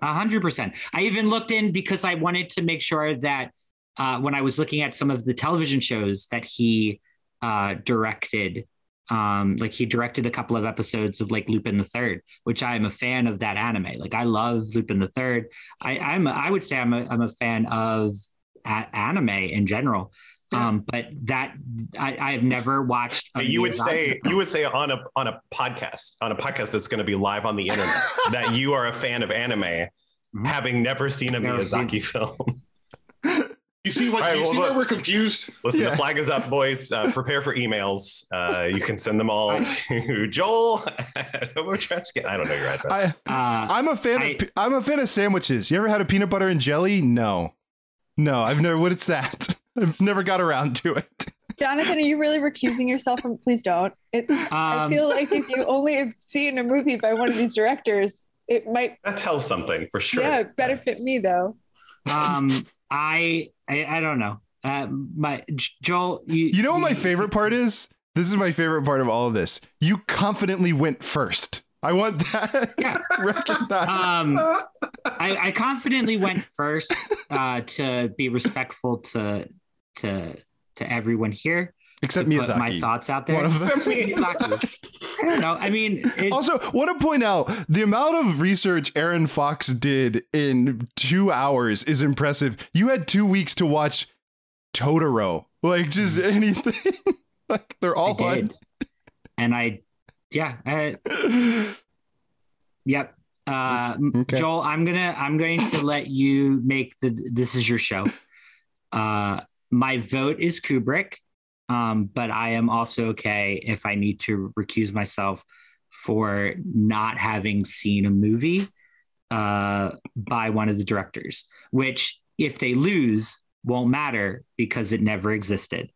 a hundred percent. I even looked in because I wanted to make sure that uh, when I was looking at some of the television shows that he uh, directed, um, like he directed a couple of episodes of like Lupin the Third, which I am a fan of that anime. Like I love Lupin the Third. I, I'm a, I would say I'm a I'm a fan of a- anime in general. Um, but that I, I've never watched. a You would say film. you would say on a on a podcast on a podcast that's going to be live on the internet that you are a fan of anime, having never seen a Never seen- Miyazaki film. You see what? All right, you well, see look. where we're confused? Listen, Yeah. the flag is up, boys. Uh, prepare for emails. Uh, you can send them all to Joel at Hobo Trash Can. I don't know your address. I, Uh, I'm a fan I- of I'm a fan of sandwiches. You ever had a peanut butter and jelly? No. No, I've never what it's that. I've never got around to it. Jonathan, are you really recusing yourself from? Please don't. It, I Um, feel like if you only have seen a movie by one of these directors, it might that tells something for sure. yeah benefit me though. um, I, I I don't know. Uh, my Joel, you You know what my favorite part is? This is my favorite part of all of this. You confidently went first. I want that Yeah. recognized. Um, I, I confidently went first uh, to be respectful to to to everyone here. Except to put my thoughts out there. One. Except Miyazaki. I don't know. I mean, it's, Also, want to point out the amount of research Aaron Fox did in two hours is impressive. You had two weeks to watch Totoro, like just anything. like they're all I on. did. and I, yeah, I, yep. Uh, Okay. Joel, I'm gonna I'm going to let you make the. This is your show. Uh, my vote is Kubrick, um, but I am also okay if I need to recuse myself for not having seen a movie uh, by one of the directors. Which, if they lose, won't matter because it never existed.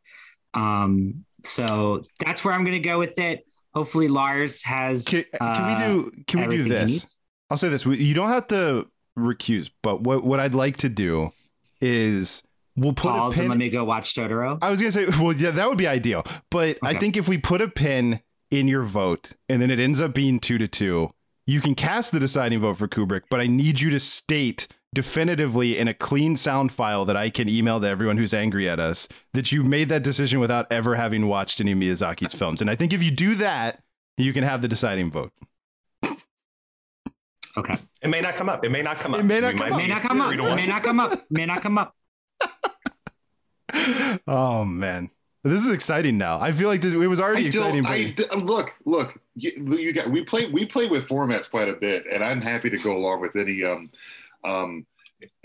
Um, so that's where I'm going to go with it. Hopefully, Lars has. Can, can we uh, do? Can we do this? I'll say this: you don't have to recuse, but what what I'd like to do is we'll put Pause a pin. and let me go watch Totoro. I was gonna say, well, yeah, that would be ideal. But I think if we put a pin in your vote and then it ends up being two to two, you can cast the deciding vote for Kubrick. But I need you to state definitively in a clean sound file that I can email to everyone who's angry at us that you made that decision without ever having watched any of Miyazaki's films. And I think if you do that, you can have the deciding vote. Okay. It may not come up. It may not come up. It may not come might up. be May not come up. three to one. May not come up. May not come up. Oh man, this is exciting now. I feel like this, it was already I exciting. I, d- look, look, you, you got, we play, we play with formats quite a bit, and I'm happy to go along with any, um, um,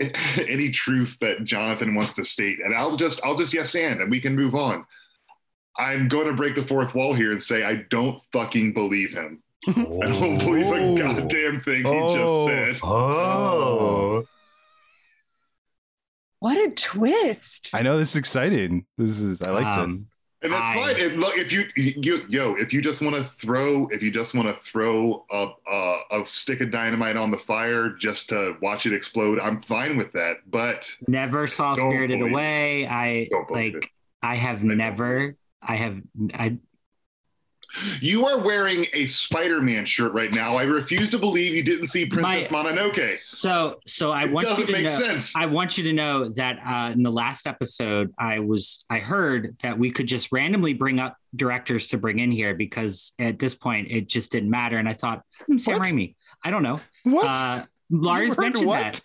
any truths that Jonathan wants to state, and I'll just, I'll just yes and, and we can move on. I'm going to break the fourth wall here and say I don't fucking believe him. I don't believe a goddamn thing he Oh. just said. Oh. What a twist. I know this is exciting. This is I like this. Um, And that's I- fine. And look, if you, you, yo, if you just want to throw, if you just want to throw a, a, a stick of dynamite on the fire just to watch it explode, I'm fine with that. But Never saw Spirited believe it. Away. I Don't believe like. I have never. I have. I you are wearing a Spider-Man shirt right now. I refuse to believe you didn't see Princess Mononoke. So, so I It want you to make know, sense. I want you to know that uh, in the last episode, I was I heard that we could just randomly bring up directors to bring in here because at this point it just didn't matter. And I thought hmm, Sam What? Raimi. I don't know. What? Uh, Lars mentioned what? that.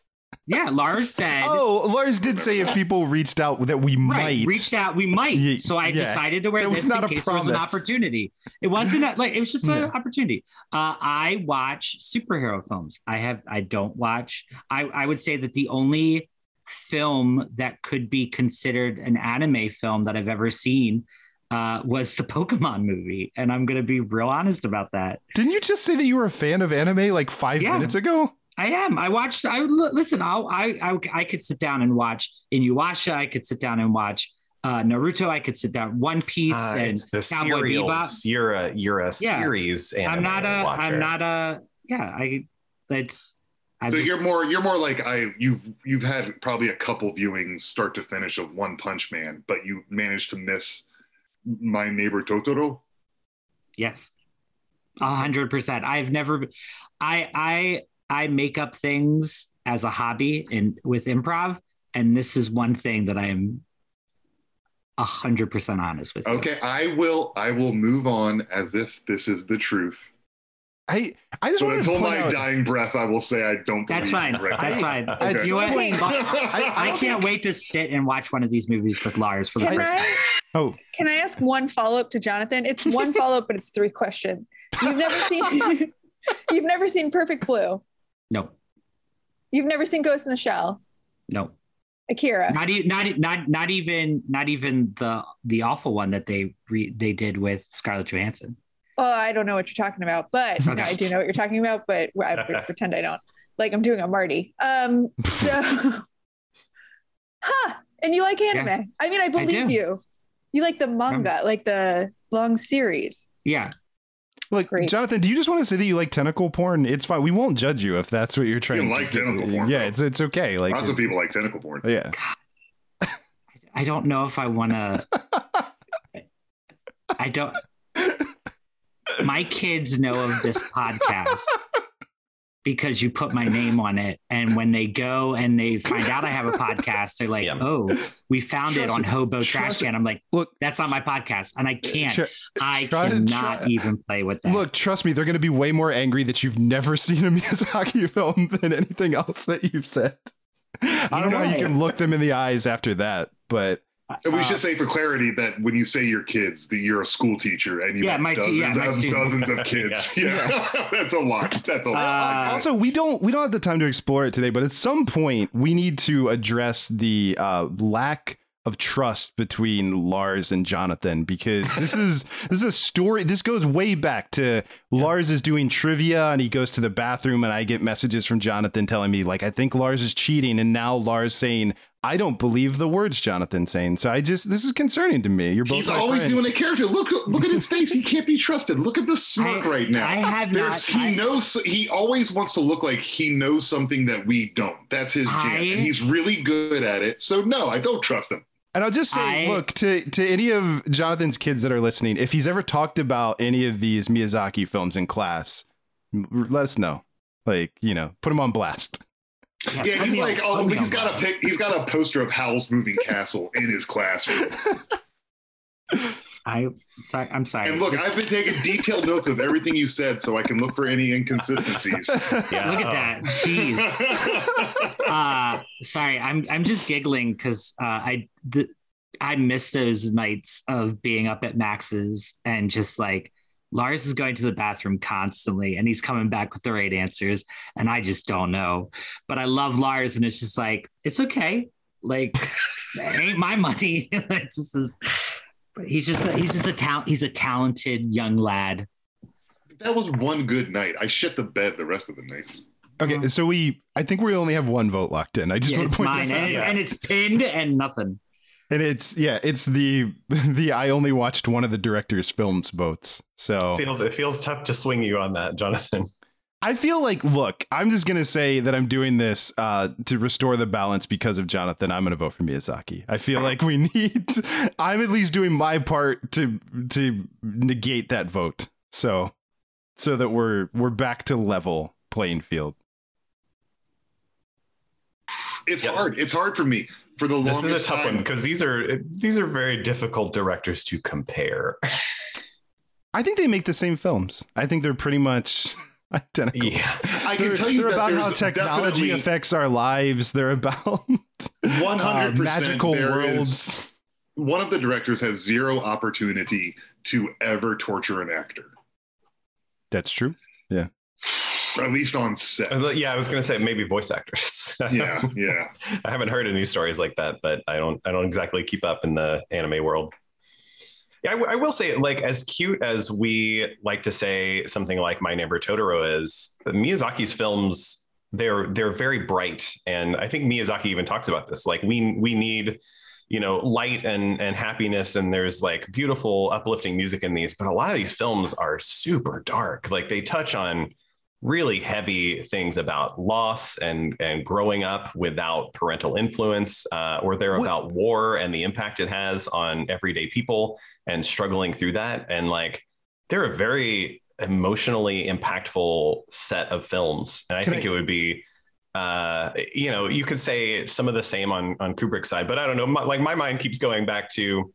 Yeah, Lars said. Oh, Lars did say if people reached out that we Right, might. reached out. We might. So I yeah. decided to wear That was this not in a case there was an opportunity. It wasn't a, like it was just an Yeah. opportunity. Uh, I watch superhero films. I have. I don't watch. I I would say that the only film that could be considered an anime film that I've ever seen uh, was the Pokemon movie, and I'm going to be real honest about that. Didn't you just say that you were a fan of anime like five Yeah. minutes ago? I am. I watched. I li- listen. I'll, I I I could sit down and watch Inuyasha. I could sit down and watch uh, Naruto. I could sit down One Piece Uh, and it's the Cowboy serials. Bebop. You're a you're a Yeah. series. I'm not a. watcher. I'm not a. Yeah. I. It's. I so just, you're more you're more like I you've you've had probably a couple viewings start to finish of One Punch Man, but you managed to miss My Neighbor Totoro. Yes. A hundred percent. I've never. I I I make up things as a hobby and with improv, and this is one thing that I am a hundred percent honest with. you. Okay, I will I will move on as if this is the truth. I I just But want to until point my out. dying breath, I will say I don't. That's fine. That's now. fine. Okay. You know what? I, I don't can't wait to sit and watch one of these movies with Lars for the Can first time. Oh, can I ask one follow up to Jonathan? It's one follow up, but it's three questions. You've never seen you've never seen Perfect Blue. No, You've never seen Ghost in the Shell. no, Akira. not e- not not not even not even the the awful one that they re- they did with Scarlett Johansson. Oh, I don't know what you're talking about, but Okay. I do know what you're talking about, but I pretend I don't. Like I'm doing a Marty. Um, so, huh? And you like anime? Yeah. I mean, I believe do. you. You like the manga, like the long series. Yeah, look, Great. Jonathan, do you just want to say that you like tentacle porn? It's fine. We won't judge you if that's what you're trying like to do. tentacle porn, Yeah, though. it's it's okay. Like, Lots of people like tentacle porn. yeah. I don't know if I want to. I don't. My kids know of this podcast because you put my name on it, and when they go and they find out I have a podcast, they're like, Yeah. "Oh, we found it on me. Hobo Trash Can." I'm like, Look, "That's not my podcast," and I uh, can't. Tr- I try- cannot try- even play with that. Look, trust me, they're going to be way more angry that you've never seen a Miyazaki film than anything else that you've said. I don't know how you can look them in the eyes after that, but And we Uh, should say for clarity that when you say your kids, that you're a school teacher and you Yeah, have my t- dozens, yeah, my of, dozens of kids. yeah, that's a lot. That's a lot. Uh, also we don't we don't have the time to explore it today. But at some point, we need to address the uh, lack of trust between Lars and Jonathan because this is this is a story. This goes way back to Lars is doing trivia and he goes to the bathroom and I get messages from Jonathan telling me like I think Lars is cheating and now Lars saying I don't believe the words Jonathan's saying. So I just this is concerning to me. You're both He's always friends. doing a character. Look, look at his face. He can't be trusted. Look at the smirk I- right now. I have There's, not- He I- knows. He always wants to look like he knows something that we don't. That's his jam, and he's really good at it. So no, I don't trust him. And I'll just say, I- look to to any of Jonathan's kids that are listening, if he's ever talked about any of these Miyazaki films in class, let us know. Like you know, put him on blast. Yeah, put he's like, oh, he's got a pic, he's got a poster of Howl's Moving Castle in his classroom. I sorry, I'm sorry. And look, I've been taking detailed notes of everything you said, so I can look for any inconsistencies. Yeah. Look at that. Jeez. uh sorry, I'm I'm just giggling because uh I the, I miss those nights of being up at Max's and just like Lars is going to the bathroom constantly and he's coming back with the right answers and I just don't know. But I love Lars and it's just like it's okay. Like it ain't my money. It's just this- but he's just a, he's just a talent he's a talented young lad. That was one good night. I shit the bed the rest of the nights. Okay, so we I think we only have one vote locked in. I just Yeah, want to point mine that out. and, and it's pinned and nothing. And it's yeah, it's the the I only watched one of the director's films votes. So It feels it feels tough to swing you on that, Jonathan. I feel like, look, I'm just gonna say that I'm doing this uh, to restore the balance because of Jonathan. I'm gonna vote for Miyazaki. I feel like we need. I'm at least doing my part to to negate that vote. So, so that we're we're back to level playing field. It's hard. It's hard for me. For the This is a tough time, one because these are these are very difficult directors to compare. I think they make the same films. I think they're pretty much identical. Yeah, I can They're, tell you they're that about how technology affects our lives. They're about 100% uh, magical there is- worlds. one of the directors has zero opportunity to ever torture an actor, That's true. Yeah. At least on set. Yeah. I was gonna say maybe voice actors. Yeah, yeah. I haven't heard any stories like that, but I don't I don't exactly keep up in the anime world. Yeah, I, w- I will say, like, as cute as we like to say something like "My Neighbor Totoro" is, Miyazaki's films they're they're very bright, and I think Miyazaki even talks about this. Like, we we need you know light and and happiness, and there's like beautiful, uplifting music in these, but a lot of these films are super dark. Like, they touch on really heavy things about loss and and growing up without parental influence uh, or they're about war and the impact it has on everyday people and struggling through that. And like they're a very emotionally impactful set of films. And i Can think I- it would be uh, you know you could say some of the same on on kubrick's side but i don't know. My, like my mind keeps going back to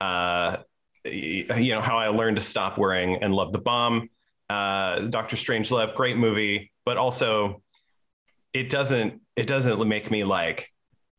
uh, you know how i learned to stop wearing and love the bomb uh, Doctor Strangelove, great movie, but also it doesn't it doesn't make me like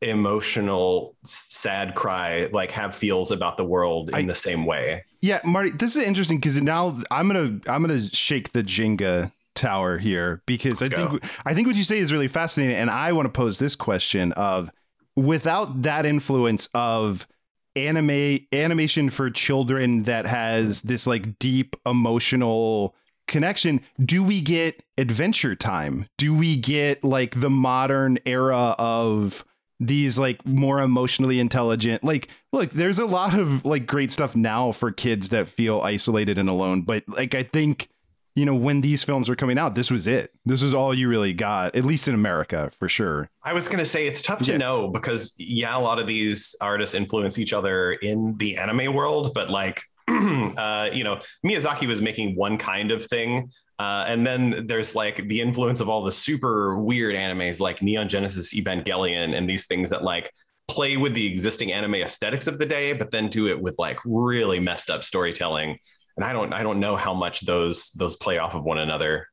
emotional sad cry like have feels about the world in the same way. Yeah, Marty, this is interesting because now I'm gonna I'm gonna shake the Jenga tower here because Let's I go. think I think what you say is really fascinating, and I want to pose this question of without that influence of anime animation for children that has this like deep emotional connection do we get adventure time? Do we get like the modern era of these like more emotionally intelligent like look there's a lot of like great stuff now for kids that feel isolated and alone but like i think you know when these films were coming out this was it. This was all you really got at least in america for sure. I was going to say it's tough to Yeah. know because yeah, a lot of these artists influence each other in the anime world, but like, uh, you know, Miyazaki was making one kind of thing. Uh, and then there's like the influence of all the super weird animes like Neon Genesis Evangelion and these things that like play with the existing anime aesthetics of the day, but then do it with like really messed up storytelling. And I don't, I don't know how much those those play off of one another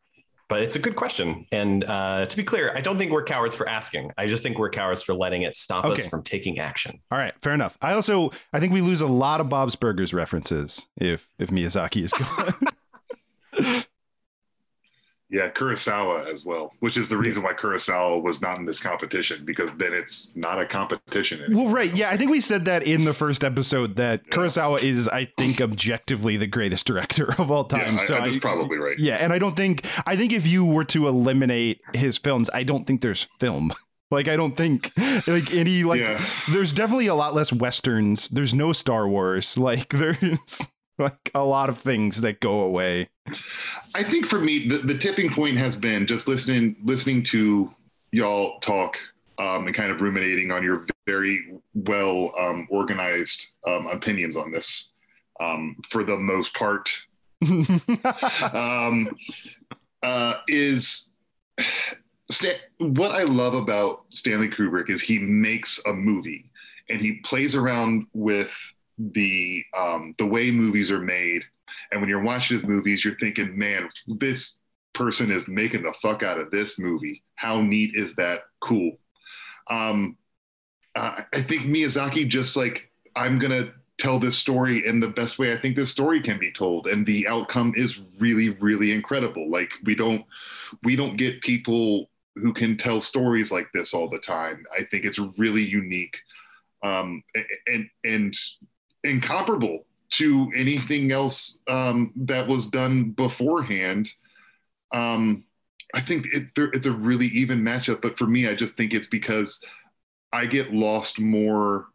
but it's a good question. And uh, to be clear, I don't think we're cowards for asking. I just think we're cowards for letting it stop us from taking action. all right fair enough i also i think we lose a lot of bob's burgers references if if miyazaki is gone Yeah, Kurosawa as well, which is the reason why Kurosawa was not in this competition because then it's not a competition. anymore. Well, right. Yeah, I think we said that in the first episode that Kurosawa is, I think, objectively the greatest director of all time. Yeah, so I- that's probably right. Yeah, and I don't think I think if you were to eliminate his films, I don't think there's film. Like I don't think like any like yeah. there's definitely a lot less westerns. There's no Star Wars. Like there's like a lot of things that go away. I think for me, the, the tipping point has been just listening listening to y'all talk um, and kind of ruminating on your very well um, organized um, opinions on this. Um, for the most part, um, uh, is Stan- what I love about Stanley Kubrick is he makes a movie and he plays around with the um, the way movies are made. And when you're watching his movies, you're thinking, man, this person is making the fuck out of this movie. How neat is that? Cool. Um, uh, I think Miyazaki just like I'm gonna tell this story in the best way I think this story can be told, and the outcome is really, really incredible. Like we don't we don't get people who can tell stories like this all the time. I think it's really unique um, and and incomparable to anything else um, that was done beforehand. Um, I think it, it's a really even matchup, but for me, I just think it's because I get lost more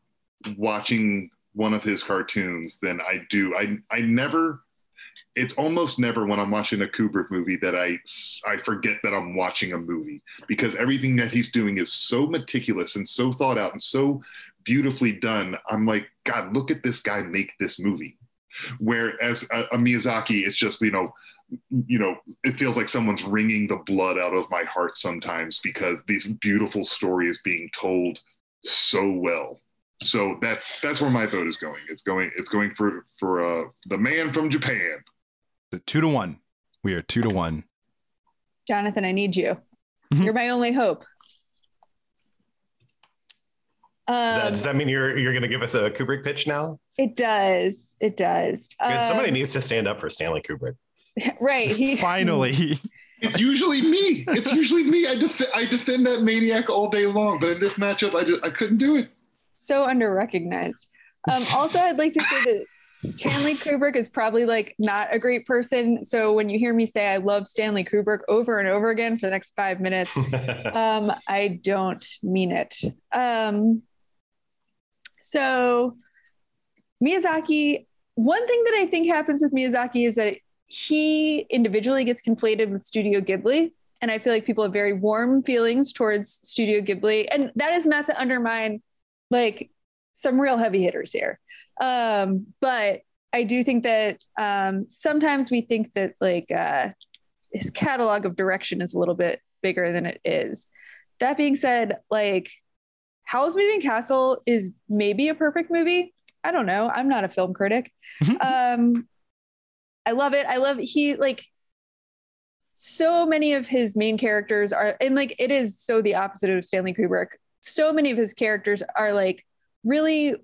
watching one of his cartoons than I do. I I never. It's almost never when I'm watching a Kubrick movie that I I forget that I'm watching a movie because everything that he's doing is so meticulous and so thought out and so beautifully done. I'm like, God, look at this guy make this movie. Whereas a, a Miyazaki, it's just you know, you know, it feels like someone's wringing the blood out of my heart sometimes because this beautiful story is being told so well. So that's that's where my vote is going. It's going it's going for for uh, the man from Japan. The two to one. We are two to one. Jonathan, I need you. You're my only hope. Does that, Um, does that mean you're you're going to give us a Kubrick pitch now? it does. It does. Good. Somebody Um, needs to stand up for Stanley Kubrick. right. He, Finally. It's usually me. It's usually me. I def- I defend that maniac all day long, but in this matchup, I just I couldn't do it. so underrecognized. Um, also, I'd like to say that Stanley Kubrick is probably like not a great person. So when you hear me say I love Stanley Kubrick over and over again for the next five minutes, um, I don't mean it. Um, so Miyazaki, one thing that I think happens with Miyazaki is that he individually gets conflated with Studio Ghibli. And I feel like people have very warm feelings towards Studio Ghibli. And that is not to undermine like some real heavy hitters here. Um, but I do think that um, sometimes we think that like uh, his catalog of direction is a little bit bigger than it is. That being said, like Howl's Moving Castle is maybe a perfect movie. I don't know. I'm not a film critic. um, I love it. I love he like so many of his main characters are and like it is so the opposite of Stanley Kubrick. So many of his characters are like really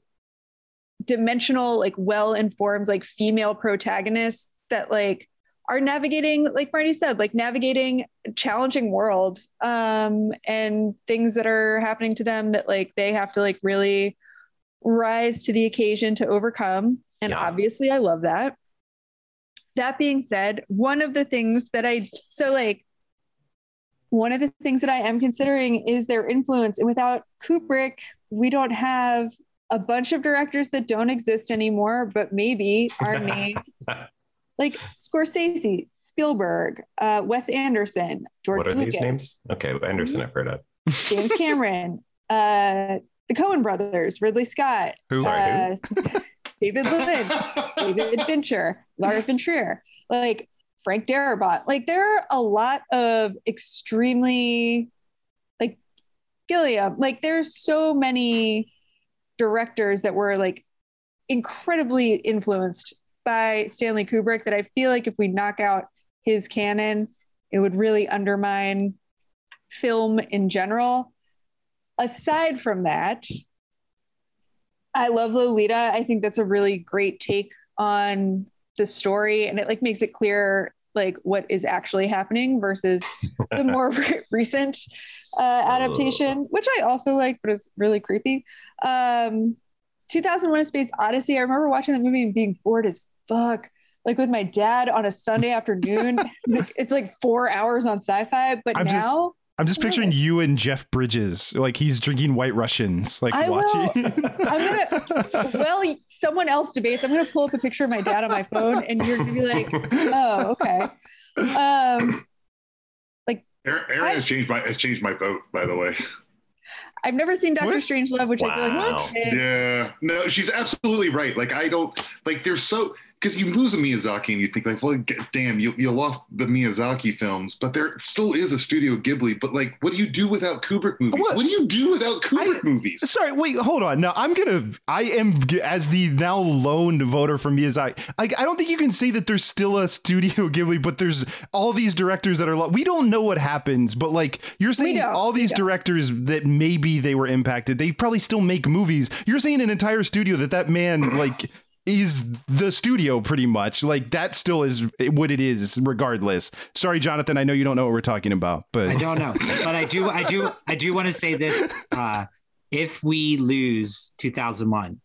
dimensional, like well-informed, like female protagonists that like are navigating, like Marty said, like navigating a challenging world um and things that are happening to them that like they have to like really rise to the occasion to overcome. And obviously I love that. That being said, one of the things that I so like one of the things that I am considering is their influence. And without Kubrick, we don't have a bunch of directors that don't exist anymore, but maybe are named like Scorsese, Spielberg, uh, Wes Anderson, George what are Lucas, these names? Okay, Anderson, I've heard of. James Cameron, uh, the Coen brothers, Ridley Scott, Who? Sorry, uh, David Lynch, David Fincher, Lars von Trier, like Frank Darabont. Like there are a lot of extremely like Gilliam. Like there's so many directors that were like incredibly influenced by Stanley Kubrick that I feel like if we knock out his canon, it would really undermine film in general. Aside from that, I love Lolita. I think that's a really great take on the story and it like makes it clear like what is actually happening versus the more re- recent uh, adaptation, which I also like, but it's really creepy. Um, 2001: A Space Odyssey. I remember watching that movie and being bored as fuck, like with my dad on a Sunday afternoon. It's like four hours on Sci-Fi, but I'm just I'm just picturing you and Jeff Bridges, like he's drinking White Russians, like I will- watching. I'm gonna. Well, someone else debates. I'm gonna pull up a picture of my dad on my phone, and you're gonna be like, "Oh, okay." Um, Aaron, Aaron has changed my has changed my vote, by the way. I've never seen Doctor Strangelove, which I feel like What? is big. Yeah, no, she's absolutely right. Like I don't like. They're so because you lose a Miyazaki and you think like, well, damn, you you lost the Miyazaki films, but there still is a Studio Ghibli. But like, what do you do without Kubrick movies? What, do you do without Kubrick movies? Sorry, wait, hold on. No, I'm gonna. I am as the now lone voter from Miyazaki. Like, I don't think you can say that there's still a Studio Ghibli, but there's all these directors that are. Lo- we don't know what happens, but like you're saying, all these directors that maybe they were impacted. They probably still make movies. You're saying an entire studio that that man like. Is the studio pretty much like that? Still is what it is, regardless. Sorry, Jonathan. I know you don't know what we're talking about, but I don't know, but I do. I do. I do want to say this: uh, if we lose 2001,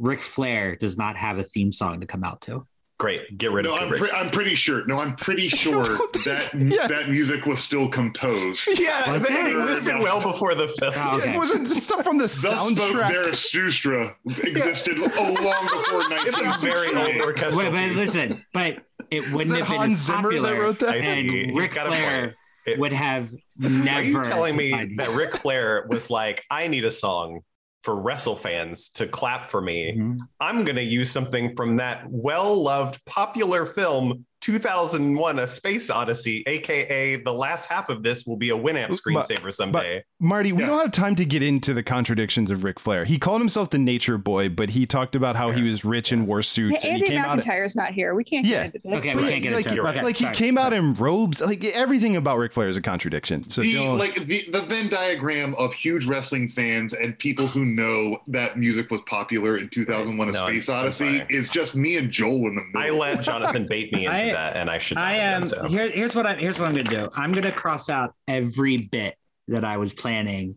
Ric Flair does not have a theme song to come out to. Great, get rid No, of I'm, pre- I'm pretty sure. No, I'm pretty sure that that music was still composed. Yeah, Was it it? existed well before the film. Oh, okay. it wasn't stuff from the Thus spoke soundtrack. Zarathustra existed oh, long before It's a very old 1968. orchestral Wait, but listen, but it wouldn't have been Hans as Zimmer that wrote that? I see. and He's Ric got Flair. It- would have never. Are you telling me that Ric Flair was like, I need a song for wrestle fans to clap for me? Mhm. I'm going to use something from that well loved popular film 2001 A Space Odyssey, aka the last half of this will be a Winamp screensaver someday. Marty, we Yeah. don't have time to get into the contradictions of Ric Flair. He called himself the nature boy, but he talked about how he was rich and wore suits, Hey, and he Andy came out. McIntyre's not here. We can't Yeah. get into this. Okay, we can't get like, into it. Okay, like he sorry. came out in robes. Like everything about Ric Flair is a contradiction. So the like the, the Venn diagram of huge wrestling fans and people who know that music was popular in 2001: A No, Space Odyssey is just me and Joel in the middle. I let Jonathan bait me into I- that, and I should. I am. so. Here, here's what I'm. Here's what I'm gonna do. I'm gonna cross out every bit that I was planning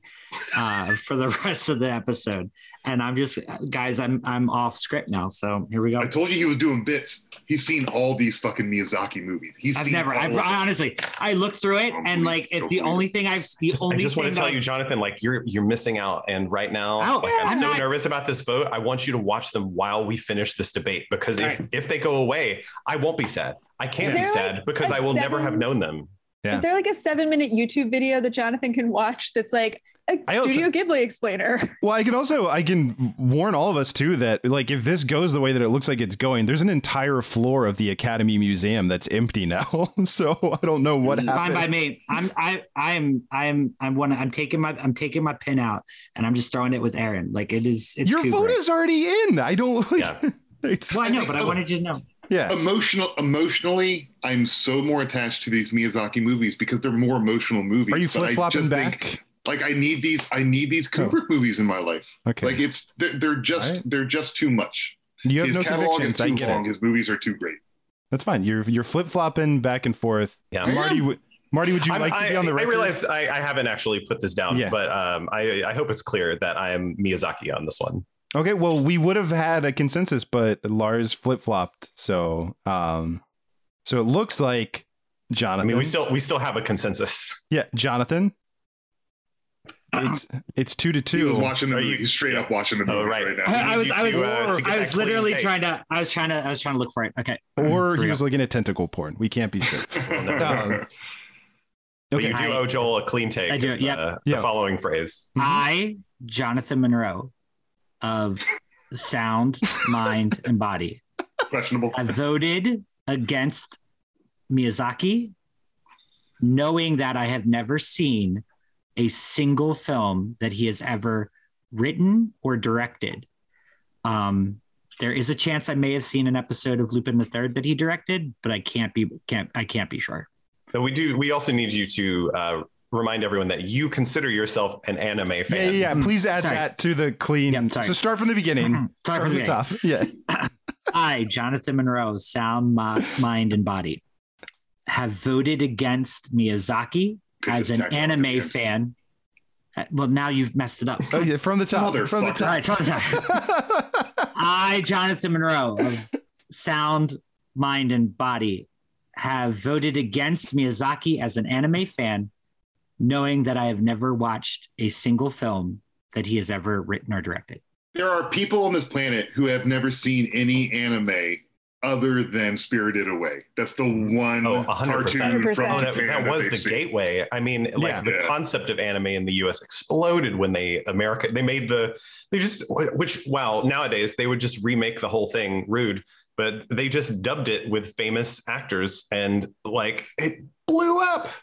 uh, for the rest of the episode, and I'm just, guys. I'm I'm off script now. So here we go. I told you he was doing bits. He's seen all these fucking Miyazaki movies. He's I've seen never. I've. I honestly, I looked through it, and like, if the only thing I've, the I only just want to tell that you, Jonathan, like you're you're missing out. And right now, Oh, like I'm, I'm so not- nervous about this vote. I want you to watch them while we finish this debate because if Right. if they go away, I won't be sad. I can't be sad like, because I will never have known them. Yeah. Is there like a seven minute YouTube video that Jonathan can watch that's like a I also- Studio Ghibli explainer? well, I can also I can warn all of us too that like if this goes the way that it looks like it's going, there's an entire floor of the Academy Museum that's empty now. so I don't know what mm, Fine happened. by me. I'm I I'm I'm I'm one. I'm taking my I'm taking my pin out, and I'm just throwing it with Aaron. Like it is. It's Your Kubrick. vote is already in. I don't like. Yeah. It's, Well, I know, but I wanted you to know. yeah. Emotional, emotionally, I'm so more attached to these Miyazaki movies because they're more emotional movies. Are you But flip flopping just think, back? Like I need these. I need these Kubrick movies in my life. Okay. Like it's they're, they're just All right. they're just too much. you have His no catalog is convictions. I too get long. it. His movies are too great. That's fine. You're you're flip flopping back and forth. Yeah. Marty. would Marty, would you I'm- like to I, be on the right? I realize I, I haven't actually put this down, Yeah. but um, I, I hope it's clear that I am Miyazaki on this one. Okay, well, we would have had a consensus, but Lars flip flopped. So, um, so it looks like Jonathan. I mean, we still we still have a consensus. yeah, Jonathan. It's it's two to two. He two. was watching the Are movie. you- He's straight up watching the movie Oh, right. right, now. I, I was I was to, uh, to I was literally tape. trying to I was trying to I was trying to look for it. Okay. or he was go. looking at tentacle porn. We can't be sure. Um, But okay. you do I- owe Joel a clean take. I do, of, yep. uh, Yeah. The following phrase. I, Jonathan Monroe, of Sound, Mind, and Body, Questionable. I voted against Miyazaki, knowing that I have never seen a single film that he has ever written or directed. Um, there is a chance I may have seen an episode of Lupin the Third that he directed, but I can't be can't I can't be sure. But we do. We also need you to uh, remind everyone that you consider yourself an anime Yeah, yeah, fan. yeah. Please add Sorry. that to the clean. Yep, sorry. so start from the beginning. Sorry start from from the the top. Yeah. I, Jonathan Monroe, Sound, Mind, and Body, have voted against Miyazaki Could as an anime again. fan. Uh, Well, now you've messed it up. Oh, yeah, from the top. From the Motherfucker. All right, top. I, Jonathan Monroe of Sound, Mind, and Body, have voted against Miyazaki as an anime fan, knowing that I have never watched a single film that he has ever written or directed. There are people on this planet who have never seen any anime other than Spirited Away. That's the one Oh, 100%. cartoon from Oh, that, that was they've the seen. gateway. I mean, like Yeah. the Yeah. concept of anime in the US exploded when they America they made the they just which wow, nowadays they would just remake the whole thing rude, but they just dubbed it with famous actors and like it blew up.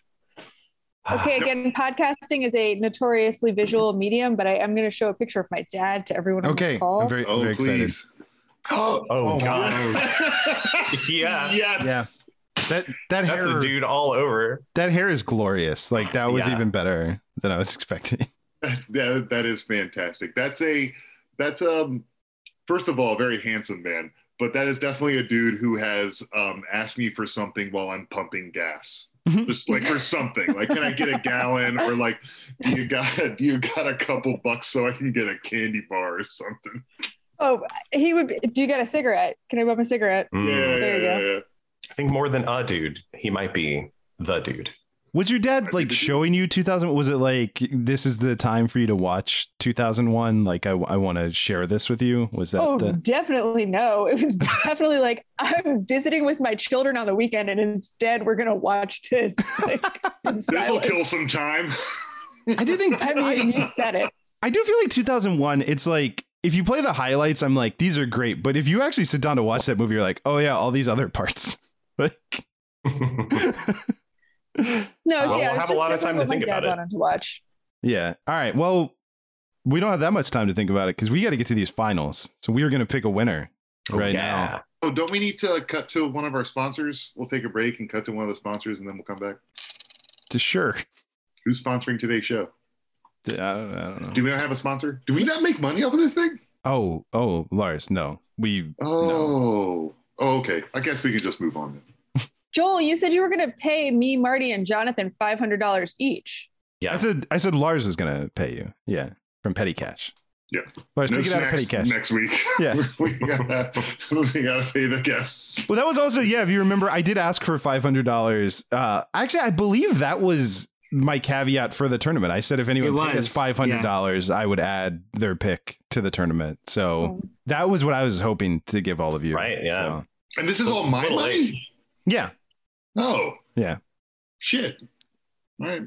Okay, again, podcasting is a notoriously visual medium, but I am going to show a picture of my dad to everyone on Okay, this call. I'm very, Oh, very excited. please. Oh, oh god. wow. yeah. Yes. That that That's hair, a dude all over. that hair is glorious. Like that was Yeah. even better than I was expecting. that, that is fantastic. That's a that's um first of all a very handsome man, but that is definitely a dude who has um asked me for something while I'm pumping gas. Just like for something. Like can I get a gallon or like do you got do you got a couple bucks so I can get a candy bar or something? Oh, he would. Be, do you got a cigarette? Can I bum a cigarette? Mm. There you go. I think more than a dude, he might be the dude. Was your dad like showing you 2000? Was it like this is the time for you to watch 2001? Like I, I want to share this with you. Was that Oh, the? definitely no. It was definitely like I'm visiting with my children on the weekend, and instead we're gonna watch this. Like, This will kill some time. I do think I mean, you said it. I do feel like 2001. It's like if you play the highlights, I'm like these are great, but if you actually sit down to watch that movie, you're like, oh yeah, all these other parts. Like, No, Well, yeah, we'll have a lot of time to definitely what think my dad about it. Wanted to watch. yeah. All right. Well, we don't have that much time to think about it because we got to get to these finals. So we are going to pick a winner oh, right now. Oh, don't we need to cut to one of our sponsors? We'll take a break and cut to one of the sponsors, and then we'll come back. To sure. Who's sponsoring today's show? I don't, I don't know. Do we not have a sponsor? Do we not make money off of this thing? Oh, oh, Lars, no. We Oh, oh okay. I guess we can just move on then. Joel, you said you were gonna pay me, Marty, and Jonathan five hundred dollars each. Yeah. I said I said Lars was gonna pay you. Yeah, from Petty Cash. Yeah. Lars, No take it out of Petty Cash. next week. Yeah. we gotta we gotta pay the guests. Well, that was also yeah. If you remember, I did ask for five hundred dollars. Uh, actually, I believe that was my caveat for the tournament. I said if anyone It paid us was, five hundred dollars, I would add their pick to the tournament. So that was what I was hoping to give all of you. Right, yeah. So, And this is all my Little late. money. yeah. Oh Yeah. shit! All right.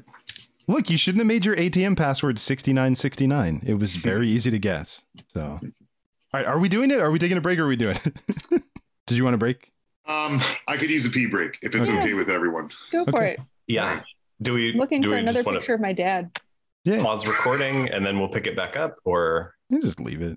Look, you shouldn't have made your ATM password sixty nine sixty nine. It was very easy to guess. So, all right, are we doing it? Are we taking a break? or Are we doing it? Did you want a break? Um, I could use a pee break if it's Okay. okay with everyone. Go for Okay. it. Yeah. Do we I'm looking do for we another just picture of my dad. Yeah, pause recording and then we'll pick it back up or you just leave it.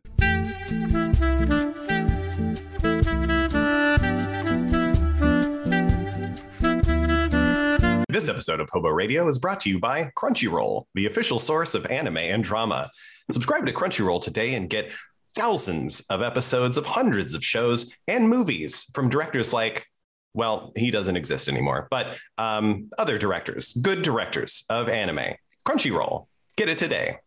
This episode of Hobo Radio is brought to you by Crunchyroll, the official source of anime and drama. Subscribe to Crunchyroll today and get thousands of episodes of hundreds of shows and movies from directors like, well, he doesn't exist anymore, but um, other directors, good directors of anime. Crunchyroll, get it today.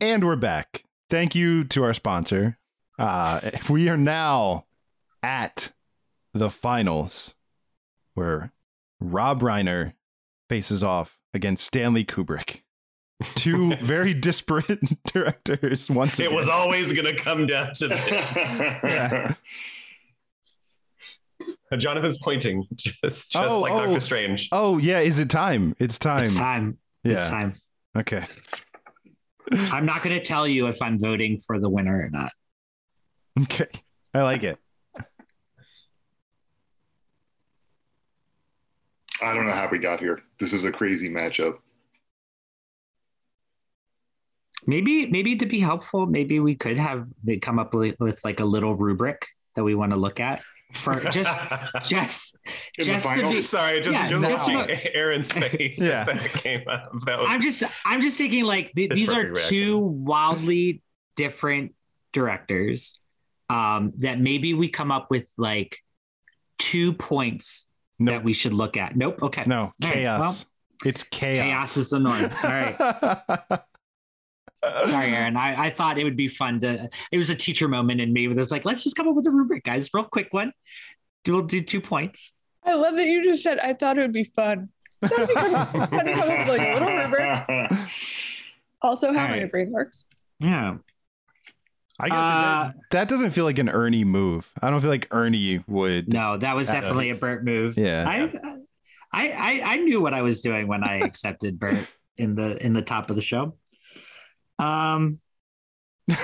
And we're back. Thank you to our sponsor. Uh, we are now at the finals where Rob Reiner faces off against Stanley Kubrick. Two very disparate directors once It again. was always going to come down to this. Yeah. Uh, Jonathan's pointing, just just Oh, like oh. Doctor Strange. Oh, yeah. Is it time? It's time. It's time. Yeah. It's time. Okay. I'm not going to tell you if I'm voting for the winner or not. Okay. I like it. I don't know how we got here. This is a crazy matchup. Maybe, maybe to be helpful, maybe we could have come up with, with like a little rubric that we want to look at for just, just, In the just to be. Sorry, just, Yeah, just just watching Aaron's face Yeah. as that came up. That was I'm just, I'm just thinking like th- these are perfect two wildly different directors. Um, that maybe we come up with like two points Nope. that we should look at. Nope. Okay. No, All right, chaos. well, it's chaos. chaos is the norm. All right. Sorry, Aaron. I, I thought it would be fun to. It was a teacher moment in me where there's like, let's just come up with a rubric, guys. Real quick one. We'll do two points. I love that you just said. I thought it would be fun. That'd be fun to come up with like little rubric. Also, how All my brain works. Yeah. I guess Uh, that, that doesn't feel like an Ernie move. I don't feel like Ernie would. No, that was That definitely was- a Bert move. Yeah. I, I, I, I knew what I was doing when I accepted Bert in the in the top of the show. Um. all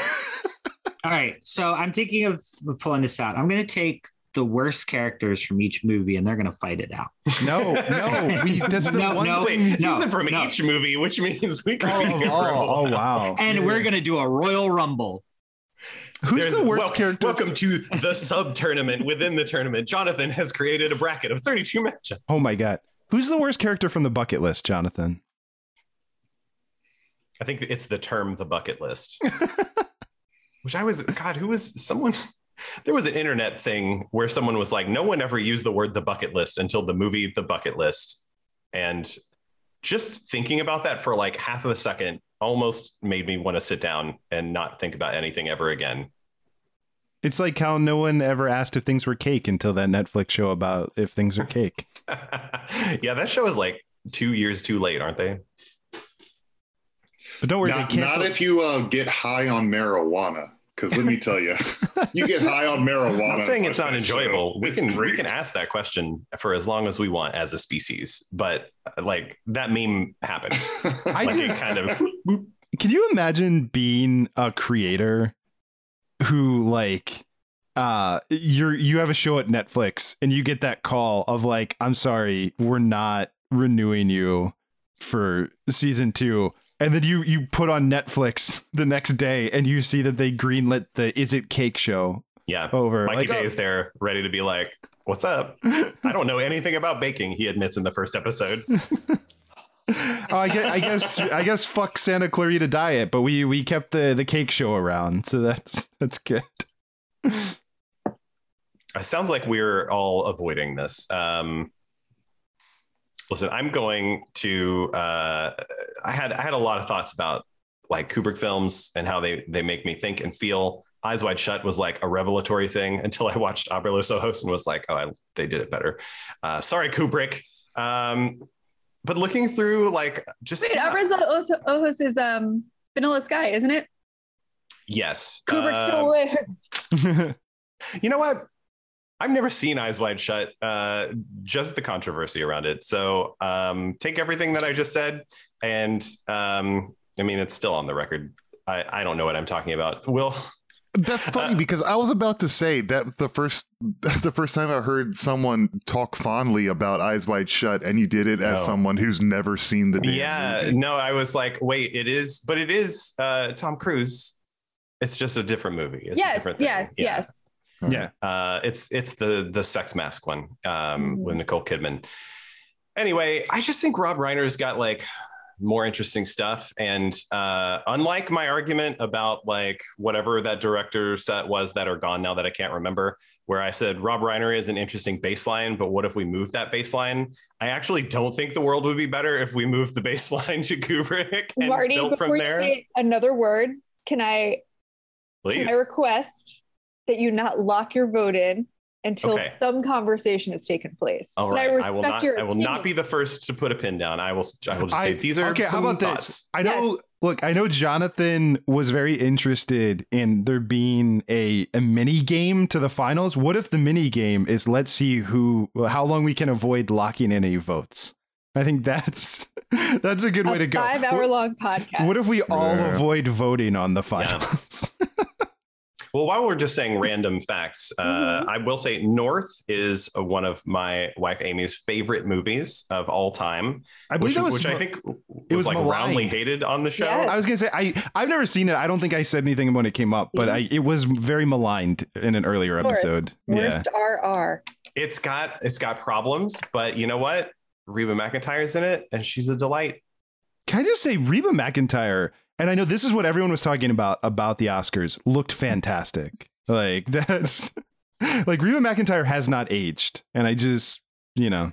right, so I'm thinking of pulling this out. I'm going to take the worst characters from each movie, and they're going to fight it out. No, no, we, that's the No, one no, thing. Wait, no, these are from no. each movie, which means we could Oh, be here oh, for a oh, wow. And we're going to do a Royal Rumble. Who's There's- the worst wel- character? Welcome to the sub tournament within the tournament. Jonathan has created a bracket of 32 matchups. Oh my god. Who's the worst character from the bucket list, Jonathan? I think it's the term the bucket list. Which I was, God, who was someone? There was an internet thing where someone was like, no one ever used the word the bucket list until the movie The Bucket List. And just thinking about that for like half of a second almost made me want to sit down and not think about anything ever again. It's like how no one ever asked if things were cake until that Netflix show about if things are cake. yeah, that show is like two years too late, aren't they? But don't worry, Not, they not if you uh, get high on marijuana. Because let me tell you, you get high on marijuana. I'm not saying it's watch not that show, enjoyable. We it's can we can ask that question for as long as we want as a species, but uh, like that meme happened. I like just- kind of Can you imagine being a creator who like uh you're you have a show at Netflix and you get that call of like I'm sorry, we're not renewing you for season 2 and then you you put on Netflix the next day and you see that they greenlit the Is It Cake show yeah. over Mikey like oh, Day's there, ready to be like, "What's up?" I don't know anything about baking. He admits in the first episode. oh, I guess I guess I guess fuck Santa Clarita Diet, but we we kept the the cake show around, so that's that's good. It sounds like we're all avoiding this. Um, listen, I'm going to. Uh, I had I had a lot of thoughts about like Kubrick films and how they they make me think and feel. Eyes Wide Shut was like a revelatory thing until I watched Abre los Ojos and was like, oh, I, they did it better. Uh, sorry, Kubrick. Um, but looking through like just Wait, Abra Ojos is um Vanilla Sky, isn't it? yes, Kubrick still lives. You know what? I've never seen Eyes Wide Shut. Uh, just the controversy around it. So um, take everything that I just said, and um, I mean it's still on the record. I, I don't know what I'm talking about. Will That's funny because I was about to say that the first the first time I heard someone talk fondly about Eyes Wide Shut, and you did it as No. someone who's never seen the damn yeah, movie. no, I was like, wait, it is, but it is uh, Tom Cruise. It's just a different movie. It's a yes, different thing. yes, Yeah. yes. Yeah. Uh, it's it's the the sex mask one um, with Nicole Kidman. Anyway, I just think Rob Reiner's got like more interesting stuff, and uh, unlike my argument about like whatever that director set was that are gone now that I can't remember, where I said Rob Reiner is an interesting baseline, but what if we move that baseline? I actually don't think the world would be better if we moved the baseline to Kubrick and Marty, built before from you there. say another word, can I Please. can I request that you not lock your vote in until Okay. some conversation has taken place? All And right, I I, will not. your I will not be the first to put a pin down. I will. I will just say I- these are okay. How about thoughts. this? I know. Look, I know Jonathan was very interested in there being a a mini game to the finals. What if the mini game is let's see who how long we can avoid locking in any votes? I think that's that's a good way a to go. five hour long podcast. What if we all Yeah. avoid voting on the finals? Well, while we're just saying random facts, uh, Mm-hmm. I will say North is uh, one of my wife Amy's favorite movies of all time. I believe which, that was which I think was, it was like roundly hated on the show. I was gonna say I I've never seen it. I don't think I said anything when it came up, but I it was very maligned in an earlier North, episode. Yeah. Worst RR. It's got it's got problems, but you know what? Reba McEntire's in it, and she's a delight. Can I just say Reba McEntire? And I know this is what everyone was talking about about the Oscars. Looked fantastic. Like that's like Reba McEntire has not aged, and I just you know.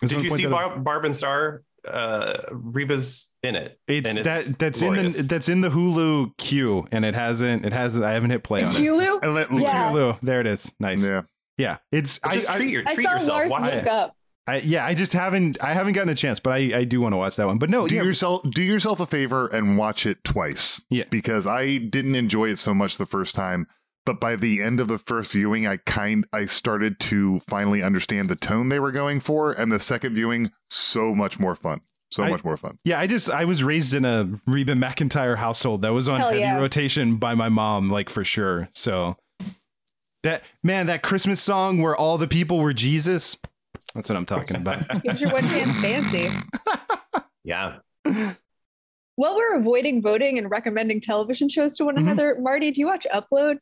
Did you see that out. Barb, Barb and Star uh, Reba's in it. It's, and that that's in the that's in the Hulu queue, and it hasn't it hasn't I haven't hit play on it. Hulu? Yeah. Hulu. There it is. Nice. Yeah. Yeah. It's But just treat I, your- I treat saw yourself. Lars Watch it. up. I yeah, I just haven't I haven't gotten a chance, but I I do want to watch that one. But no, do yeah, yourself do yourself a favor and watch it twice. Yeah. Because I didn't enjoy it so much the first time, but by the end of the first viewing, I kind I started to finally understand the tone they were going for, and the second viewing, so much more fun. So I- much more fun. Yeah, I just I was raised in a Reba McEntire household that was on Hell heavy yeah. rotation by my mom, like for sure. So that man, that Christmas song where all the people were Jesus. That's what I'm talking about. Gives your one chance fancy. Yeah. While we're avoiding voting and recommending television shows to one Mm-hmm. another, Marty, do you watch Upload?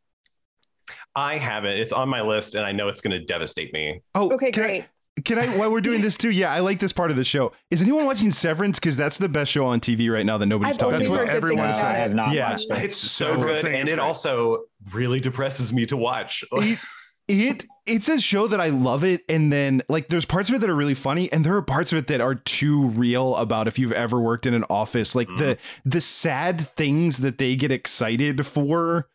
I haven't. It's on my list, and I know it's going to devastate me. Oh, Okay, can I- great. Can I, while we're doing this too? Yeah, I like this part of the show. Is anyone watching Severance? Because that's the best show on TV right now that nobody's I've talking only about. heard good everyone things says. about I have it. not Yeah. watched it. It's so Everyone's good, and it great. also really depresses me to watch. It, it it's a show that I love it, and then like there's parts of it that are really funny, and there are parts of it that are too real about if you've ever worked in an office, like the mm-hmm. the sad things that they get excited for.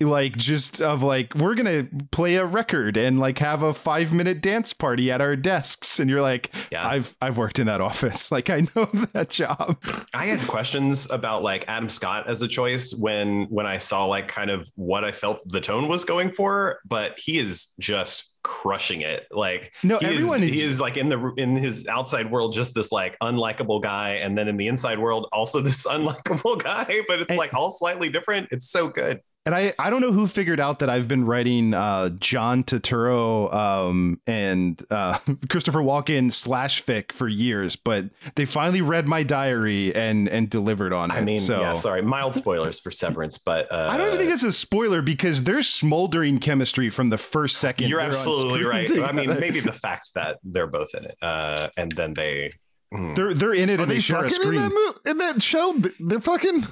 Like just of like we're gonna play a record and like have a five minute dance party at our desks, and you're like, Yeah. I've I've worked in that office, like I know that job. I had questions about like Adam Scott as a choice when when I saw like kind of what I felt the tone was going for, but he is just crushing it. Like No, he everyone is, is- he is like in the in his outside world just this like unlikable guy, and then in the inside world also this unlikable guy, but it's And- like all slightly different. It's so good. And I, I don't know who figured out that I've been writing uh, John Turturro um, and uh, Christopher Walken slash fic for years, but they finally read my diary and and delivered on it. I mean, so yeah, sorry, mild spoilers for Severance, but uh, I don't even think it's a spoiler because there's smoldering chemistry from the first second. you're they're on absolutely screen right. I mean, maybe the fact that they're both in it, uh, and then they. mm. they're they're in it Are and they, they share a fucking in that, mo- in that show? They're fucking.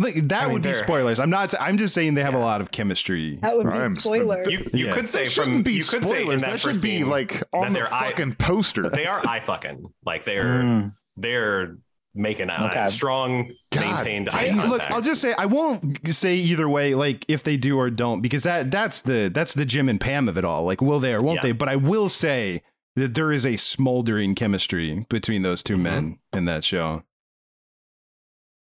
Like that I mean, would be they're- spoilers. I'm not. I'm just saying they have a lot of chemistry. That would be I'm- spoilers. You, you Yeah. could say That from shouldn't be you could say in spoilers. that, That should be like on that the they're eye- fucking poster. they are eye fucking like they're Mm. they're making a Okay. strong God maintained eye I, contact. look, I'll just say I won't say either way, like if they do or don't, because that that's the that's the Jim and Pam of it all. Like, will they or won't Yeah. they? But I will say that there is a smoldering chemistry between those 2 Mhm. men in that show.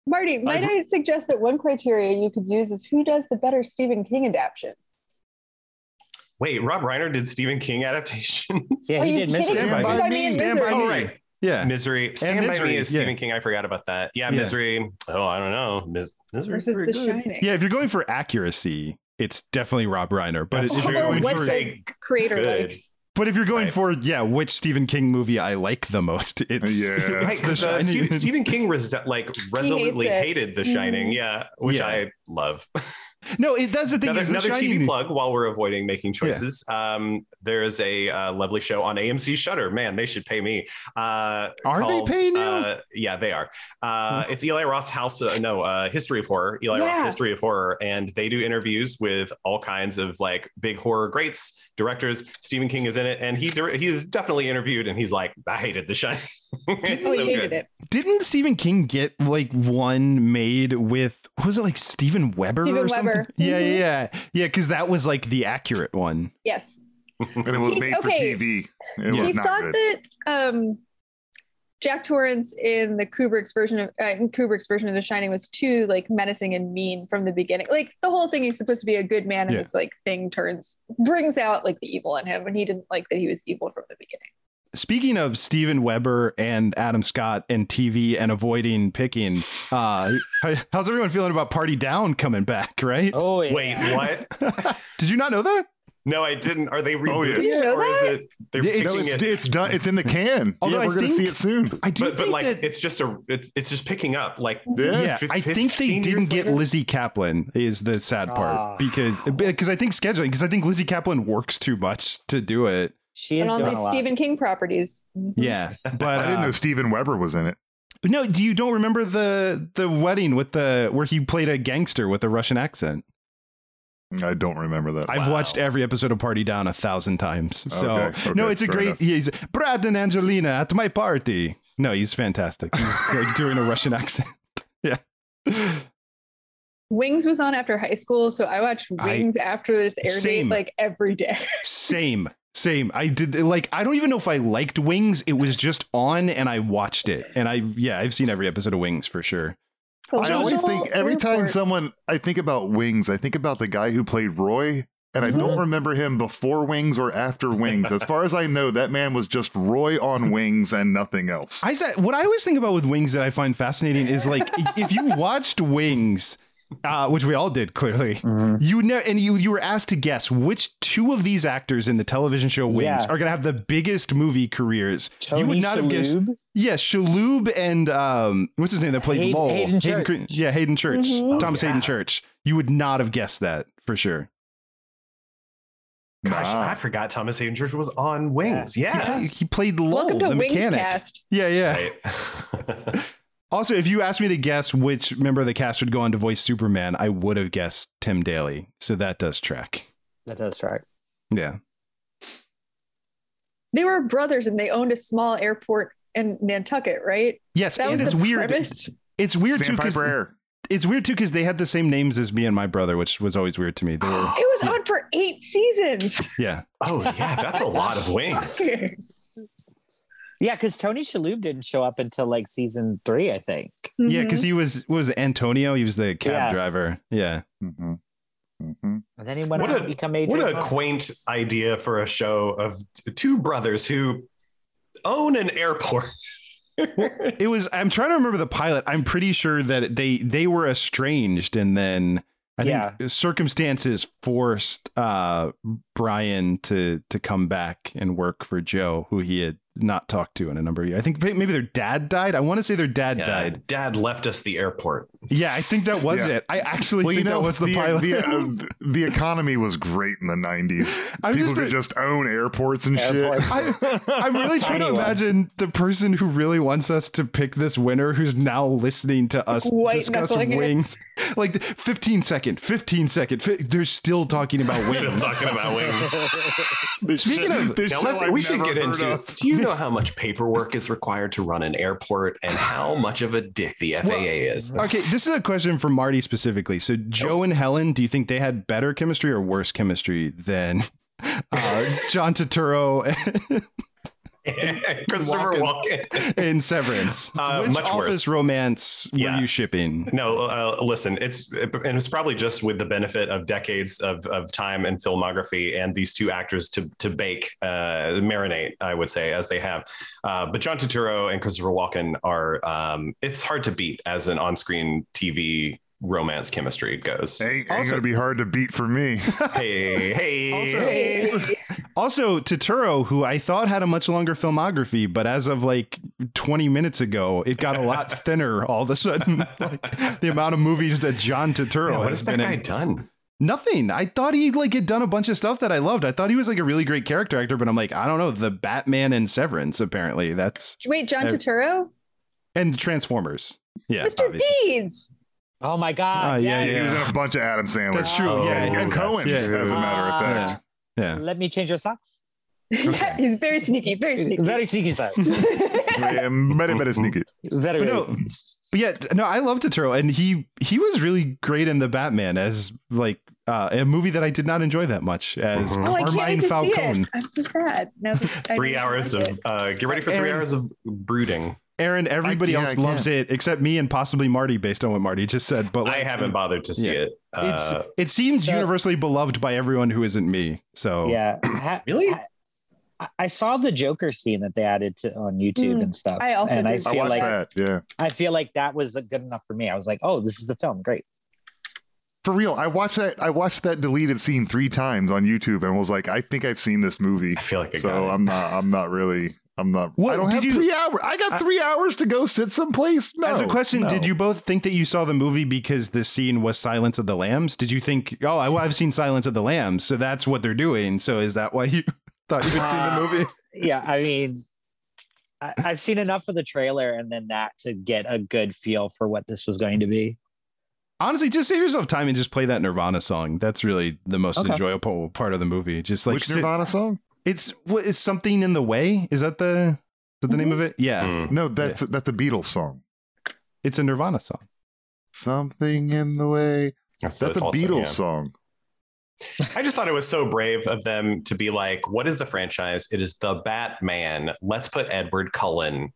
Marty, might I've- I suggest that one criteria you could use is who does the better Stephen King adaptation? Wait, Rob Reiner did Stephen King adaptations. Yeah, Are he did Mister. kidding? Stand by by me. Me Stand by me. Oh, right. Yeah. Misery. Stand by Misery, Me is yeah. Stephen King. I forgot about that. Yeah, Yeah. Misery. Oh, I don't know. Mis- Misery. Versus very The good. Shining. Yeah, if you're going for accuracy, it's definitely Rob Reiner. But That's if true. you're going what for the say creator good. likes. But if you're going Right. for yeah, which Stephen King movie I like the most, it's Yeah. Right, it's The because uh, Shining. Stephen, Stephen King res- like resolutely hated The Shining. Mhm. Yeah, which Yeah. I love. No, it, that's the thing. another is The another TV plug while we're avoiding making choices. Um, there's a uh, lovely show on AMC Shudder. Man, they should pay me. Uh, Are they paying you? Uh, yeah, they are. Uh, it's Eli Roth House. Uh, no, uh, History of Horror. Eli Roth History of Horror, and they do interviews with all kinds of like big horror greats, directors. Stephen King is in it, and he he's definitely interviewed, and he's like, I hated The Shining. It's Oh, he so hated good. it. Didn't Stephen King get like one made with was it like Steven Weber Steven or something? Weber. Yeah, yeah, yeah. Because that was like the accurate one. Yes. and it was He- made for. TV. It Yeah. was he not thought good. that um, Jack Torrance in the Kubrick's version of uh, in Kubrick's version of The Shining was too like menacing and mean from the beginning. Like the whole thing, he's supposed to be a good man, and Yeah. this like thing turns brings out like the evil in him, and he didn't like that he was evil from the beginning. Speaking of Steven Weber and Adam Scott and TV and avoiding picking, uh, how's everyone feeling about Party Down coming back? Right? Oh yeah. Wait, what? Did you not know that? No, I didn't. Are they Oh, rebooting yeah. It, or is it they're No, picking it's, it? it's done. It's in the can. Although yeah, we're gonna see it soon. I do but, but like that. it's just a it's it's just picking up like Yeah. yeah, I think they didn't get later? Lizzy Caplan is the sad part Ah. because because I think scheduling because I think Lizzy Caplan works too much to do it. She is and on these. Stephen King properties. Mhm. Yeah, but I didn't uh, know Steven Weber was in it. no, do you don't remember the the wedding with the where he played a gangster with a Russian accent? I don't remember that. I've watched every episode of Party Down a thousand times. So Okay, no, it's a fair great. enough. He's Brad and Angelina at my party. No, he's fantastic. He's like doing a Russian accent. yeah. Wings was on after high school, so I watched I- Wings after its air Same. date like every day. Same. Same. I did like I don't even know if I liked Wings. It was just on and I watched it. And I yeah, I've seen every episode of Wings for sure. I always think every time someone I think about Wings, I think about the guy who played Roy, and I Mm-hmm. don't remember him before Wings or after Wings. As far as I know, that man was just Roy on Wings and nothing else. I said what I always think about with Wings that I find fascinating is like if you watched Wings, uh, which we all did clearly, you know, and you you were asked to guess which two of these actors in the television show Wings Yeah. are going to have the biggest movie careers. you would Tony not have guessed. Shalhoub? Yes, Shalhoub and um, what's his name that played Haden- Lowell? Haden Church. Cr- yeah, Haden Church, Mhm. Thomas Oh, Haden. Church. You would not have guessed that for sure. Gosh, I forgot Thomas Haden Church was on Wings. Yeah. He, he played Lowell, the Wings mechanic. Cast. Yeah, yeah. also, if you asked me to guess which member of the cast would go on to voice Superman, I would have guessed Tim Daly. So that does track. That does track. Yeah. They were brothers and they owned a small airport in Nantucket, right? Yes, that and was it's the weird. premise? It's weird too because it's weird too because they had the same names as me and my brother, which was always weird to me. They were, It was on for eight seasons. yeah. Oh yeah, that's a lot of wings. Yeah, because Tony Shalhoub didn't show up until like season three, I think. Yeah, because he was was Antonio. He was the cab Yeah. driver. Yeah. Mm-hmm. And then he went What on a, to become what a quaint idea for a show of two brothers who own an airport. It was. I'm trying to remember the pilot. I'm pretty sure that they they were estranged, and then I Yeah. think circumstances forced uh, Brian to to come back and work for Joe, who he had not talked to in a number of years. I think maybe their dad died. I want to say their dad Yeah, died. Dad left us the airport. Yeah, I think that was Yeah. it. I actually Well, you think know, that was the, the, pilot. the, uh, the economy was great in the 90s. I'm People just could a- just own airports and Airports. shit. I, I'm really trying to Tiny one. imagine the person who really wants us to pick this winner who's now listening to us White discuss knuckling it. wings. Like 15 second, 15 second. fi- they're still talking about wings. Still talking about wings. Speaking of, This Now let's, we should get into. of. Do you know how much paperwork is required to run an airport and how much of a dick the FAA is? okay, this is a question for Marty specifically. So, Joe and Helen, do you think they had better chemistry or worse chemistry than uh, John Turturro Christopher Walken. in Severance? Uh, Which much office worse. romance were Yeah. you shipping? No, uh, listen, it's and it's probably just with the benefit of decades of, of time and filmography and these two actors to to bake, uh, marinate, I would say, as they have. Uh, but John Turturro and Christopher Walken are um, it's hard to beat as an on-screen TV romance chemistry goes. Ain't, ain't gonna be hard to beat for me. Hey, hey, Also- hey. Also, Turturro, who I thought had a much longer filmography, but as of like 20 minutes ago, it got a lot thinner all of a sudden. Like the amount of movies that John Turturro Man, what has has that been guy in. done? Nothing. I thought he like had done a bunch of stuff that I loved. I thought he was like a really great character actor, but I'm like, I don't know, the Batman and Severance apparently. That's Wait, John Turturro? and Transformers. Yeah, Mr. obviously. Deeds. Oh my God. Ah, yeah, He was in a bunch of Adam Sandler. That's true. Oh, yeah, yeah. and Coen, yeah. as a matter of Ah. fact. Yeah. Let me change your socks. He's very sneaky, very sneaky. Very sneaky side. Yeah, very, very sneaky. Very, But no, sneaky. but yeah, no, I love Turturro, and he he was really great in the Batman as like uh, a movie that I did not enjoy that much as Mhm. Oh, Carmine wait Falcone. I'm so sad. Now Three hours like of uh, get ready for three Aaron- hours of brooding. Aaron, everybody I- yeah, else I loves it except me and possibly Marty, based on what Marty just said. But I haven't bothered to see yeah. it. It's Uh, it seems So- universally beloved by everyone who isn't me. So Yeah. Ha- Really? ha- I- I saw the Joker scene that they added to on YouTube Mm, and stuff. I also and I did I feel watched like that. Yeah. I feel like that was good enough for me. I was like, oh, this is the film. Great. For real, I watched that. I watched that deleted scene three times on YouTube and was like, I think I've seen this movie. I feel like I got So it. I'm not. I'm not really. I'm not. What, I don't did have you- three hours. I got three hours to go sit someplace. No. As a question, no. did you both think that you saw the movie because the scene was Silence of the Lambs? Did you think, oh, I, I've seen Silence of the Lambs, so that's what they're doing? So is that why you thought you had seen the movie? Uh, yeah, I mean, I, I've seen enough of the trailer and then that to get a good feel for what this was going to be. Honestly, just save yourself time and just play that Nirvana song. That's really the most Okay. enjoyable part of the movie. Just like Which sit- Nirvana song? It's what is something in the way? Is that the is that the name of mm-hmm. it? Yeah. Mm. No, that's that's a Beatles song. It's a Nirvana song. Something in the way. That's That's, a Tulsa, Beatles yeah. song. I just thought it was so brave of them to be like, what is the franchise? It is the Batman. Let's put Edward Cullen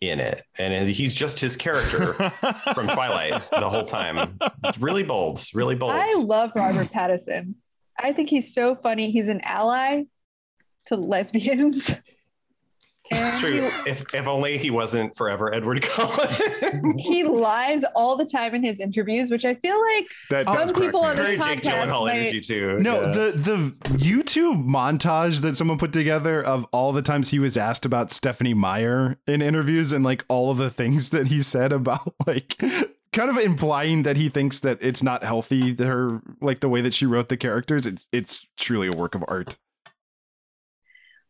in it. And he's just his character from Twilight the whole time. It's really bold, really bold. I love Robert Pattinson. I think he's so funny. He's an ally to lesbians. It's true. If if only he wasn't forever Edward Cullen. he lies all the time in his interviews, which I feel like That some people on Very this Jake podcast Gyllenhaal might, energy too. No, Yeah. the the YouTube montage that someone put together of all the times he was asked about Stephenie Meyer in interviews and like all of the things that he said about like kind of implying that he thinks that it's not healthy her like the way that she wrote the characters. It's it's truly a work of art.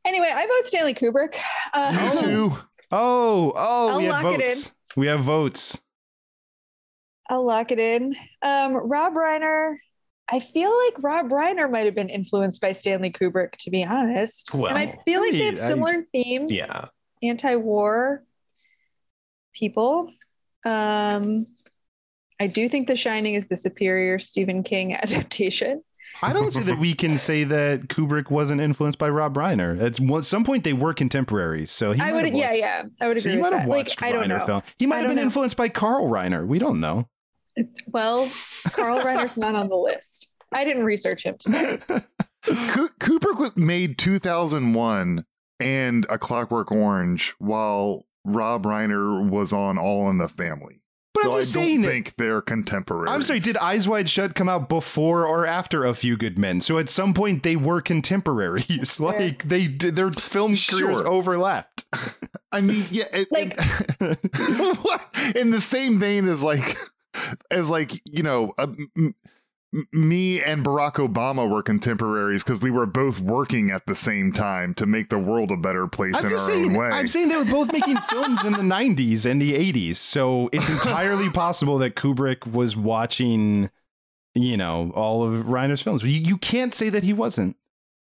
Anyway, I vote Stanley Kubrick. Uh, Me too. Oh, oh, I'll we have votes. We have votes. I'll lock it in. Um, Rob Reiner. I feel like Rob Reiner might have been influenced by Stanley Kubrick, to be honest. Well, and I feel like they have I- similar themes. Yeah. Anti-war people. Um, I do think The Shining is the superior Stephen King adaptation. I don't see that we can say that Kubrick wasn't influenced by Rob Reiner. At some point, they were contemporaries, so he I would, have yeah, yeah, I would So agree he might have watched Like, Reiner film. He might have been know. influenced by Carl Reiner. We don't know. Well, Carl Reiner's not on the list. I didn't research him today. Kubrick made 2001 and A Clockwork Orange while Rob Reiner was on All in the Family. But so I'm just I don't think they're contemporary. I'm sorry, did Eyes Wide Shut come out before or after A Few Good Men? So at some point they were contemporaries. like they did their film careers overlapped. I mean, yeah, it, like in the same vein as like as like you know uh, m- m- me and barack obama were contemporaries because we were both working at the same time to make the world a better place I'm in our saying, own way I'm saying they were both making films in the 90s and the 80s. So it's entirely possible that Kubrick was watching, you know, all of Reiner's films. You, you can't say that he wasn't.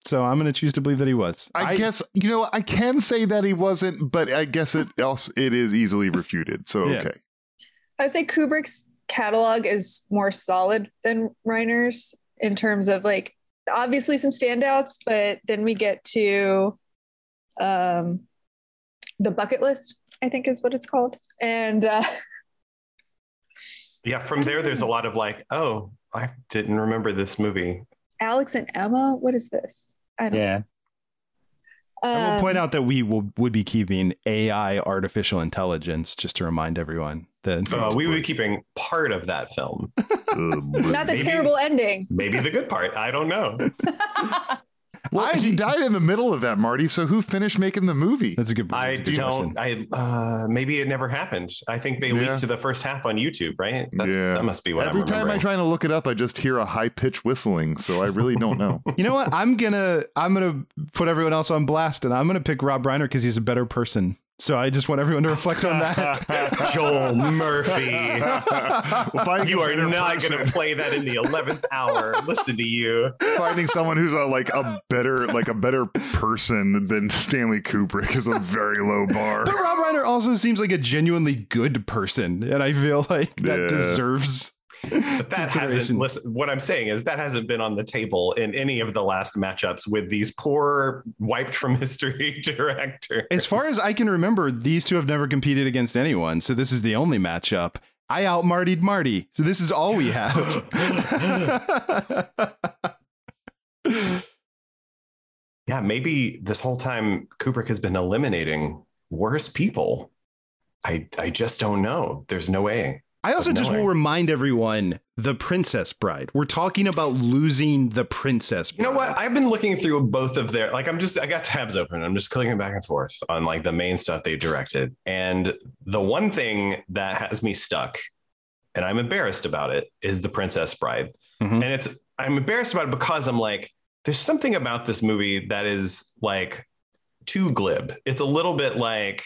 So I'm going to choose to believe that he was. I, guess you know I can say that he wasn't, but I guess it else it is easily refuted. So Yeah. okay, I'd say Kubrick's catalog is more solid than Reiner's in terms of like obviously some standouts, but then we get to um, the bucket list, I think is what it's called. And uh, Yeah, from there there's a lot of like, oh, I didn't remember this movie. Alex and Emma, what is this? I don't Yeah. I will Um, point out that we will would be keeping AI artificial intelligence just to remind everyone that Uh, we would be keeping part of that film. Not the Maybe- terrible ending. Maybe the good part. I don't know. well he died in the middle of that, Marty. So who finished making the movie? That's a good. I don't. I uh, maybe it never happened. I think they Yeah. leaked to the first half on YouTube, right? That's, That must be what Every I'm time I remembering. try to look it up, I just hear a high pitch whistling. So I really don't know. You know what? I'm gonna I'm gonna put everyone else on blast, and I'm gonna pick Rob Reiner because he's a better person. So I just want everyone to reflect on that. Joel Murphy. Finding you are better not going to play that in the eleventh hour. Listen to you. Finding someone who's a, like a better like a better person than Stanley Kubrick is a very low bar. But Rob Reiner also seems like a genuinely good person, and I feel like that Yeah. deserves. But that hasn't. Listen, what I'm saying is that hasn't been on the table in any of the last matchups with these poor wiped from history directors. As far as I can remember, these two have never competed against anyone, so this is the only matchup. I out Marty'd Marty, so this is all we have. yeah, maybe this whole time Kubrick has been eliminating worse people. I I just don't know. There's no way. I also just will remind everyone the Princess Bride. We're talking about losing the Princess Bride. You know what? I've been looking through both of their like I'm just I got tabs open. I'm just clicking back and forth on like the main stuff they directed. And the one thing that has me stuck and I'm embarrassed about it is The Princess Bride. Mm-hmm. And it's I'm embarrassed about it because I'm like there's something about this movie that is like too glib. It's a little bit like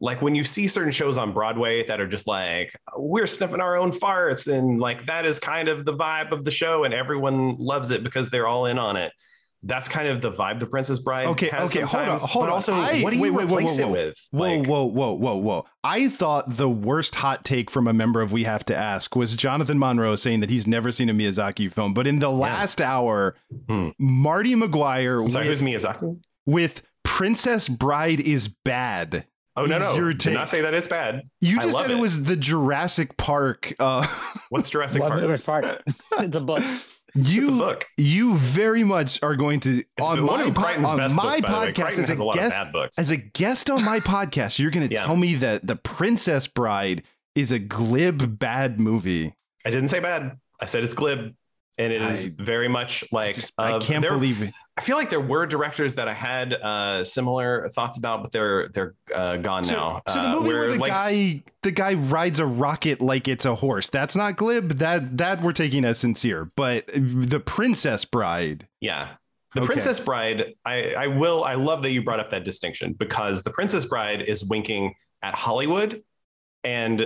like when you see certain shows on Broadway that are just like we're sniffing our own farts and like that is kind of the vibe of the show and everyone loves it because they're all in on it. That's kind of the vibe the Princess Bride Okay, has okay, hold on, hold but on. also I- what do you wait, wait, whoa, replace whoa, it with? Whoa, whoa, whoa, whoa, whoa! I thought the worst hot take from a member of We Have to Ask was Jonathan Monroe saying that he's never seen a Miyazaki film, but in the last hour, Marty McGuire Hmm. sorry, with, who's Miyazaki? with Princess Bride is bad. Oh no, is no, your did not take. say that it's bad. You just said it. was the Jurassic Park. Uh, What's Jurassic Park? it's a book. You you very much are going to on my po- on best my books, by the way. podcast as a a guest as a guest on my podcast. You're going to tell me that the Princess Bride is a glib bad movie. I didn't say bad. I said it's glib, and it is very much like I uh, can't there- believe it. I feel like there were directors that I had uh, similar thoughts about, but they're they're uh, gone now. So the Uh, movie where, the like, guy the guy rides a rocket like it's a horse. That's not glib. That that we're taking as sincere. But the Princess Bride. Yeah. The Okay. Princess Bride, I, I will, I love that you brought up that distinction because The Princess Bride is winking at Hollywood and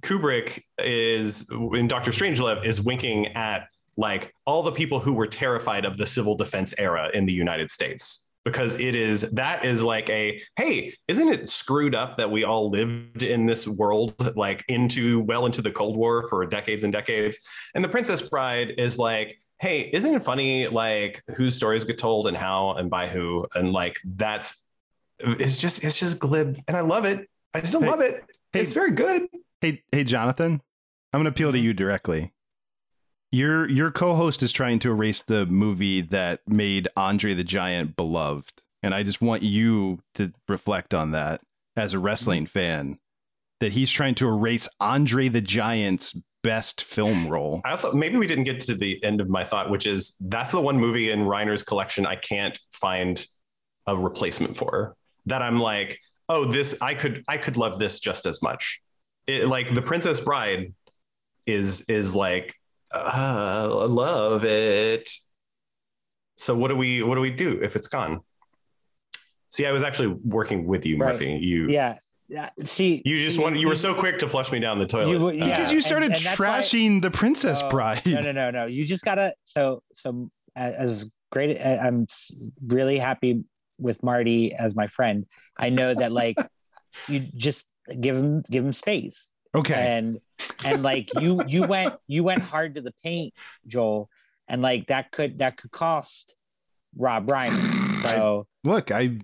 Kubrick is, in Doctor Strangelove, is winking at like all the people who were terrified of the civil defense era in the United States. Because it is, that is like a, hey, isn't it screwed up that we all lived in this world, like into, well into the Cold War for decades and decades? And The Princess Bride is like, hey, isn't it funny like whose stories get told and how and by who? And like that's it's just it's just glib and I love it. I still love it. it's very good. Hey, hey, Jonathan, I'm going to appeal to mm-hmm. you directly. Your your co-host is trying to erase the movie that made Andre the Giant beloved, and I just want you to reflect on that as a wrestling mm-hmm. fan. That he's trying to erase Andre the Giant's best film role. I also maybe we didn't get to the end of my thought, which is that's the one movie in Reiner's collection I can't find a replacement for. That I'm like, oh, this I could I could love this just as much. It, like The Princess Bride is is like uh, I love it. So what do we what do we do if it's gone? See, I was actually working with you, Right. Murphy. You Yeah. Yeah. See, you just see, wanted, you were so quick to flush me down the toilet. You- yeah. Because you started And- and that's why- trashing the Princess No, Bride. No, no, no, no. You just gotta. So, so as great, I- I'm really happy with Marty as my friend. I know that like you just give him give him space. Okay. And and like you you went you went hard to the paint, Joel, and like that could that could cost Rob Reiner. So Look, I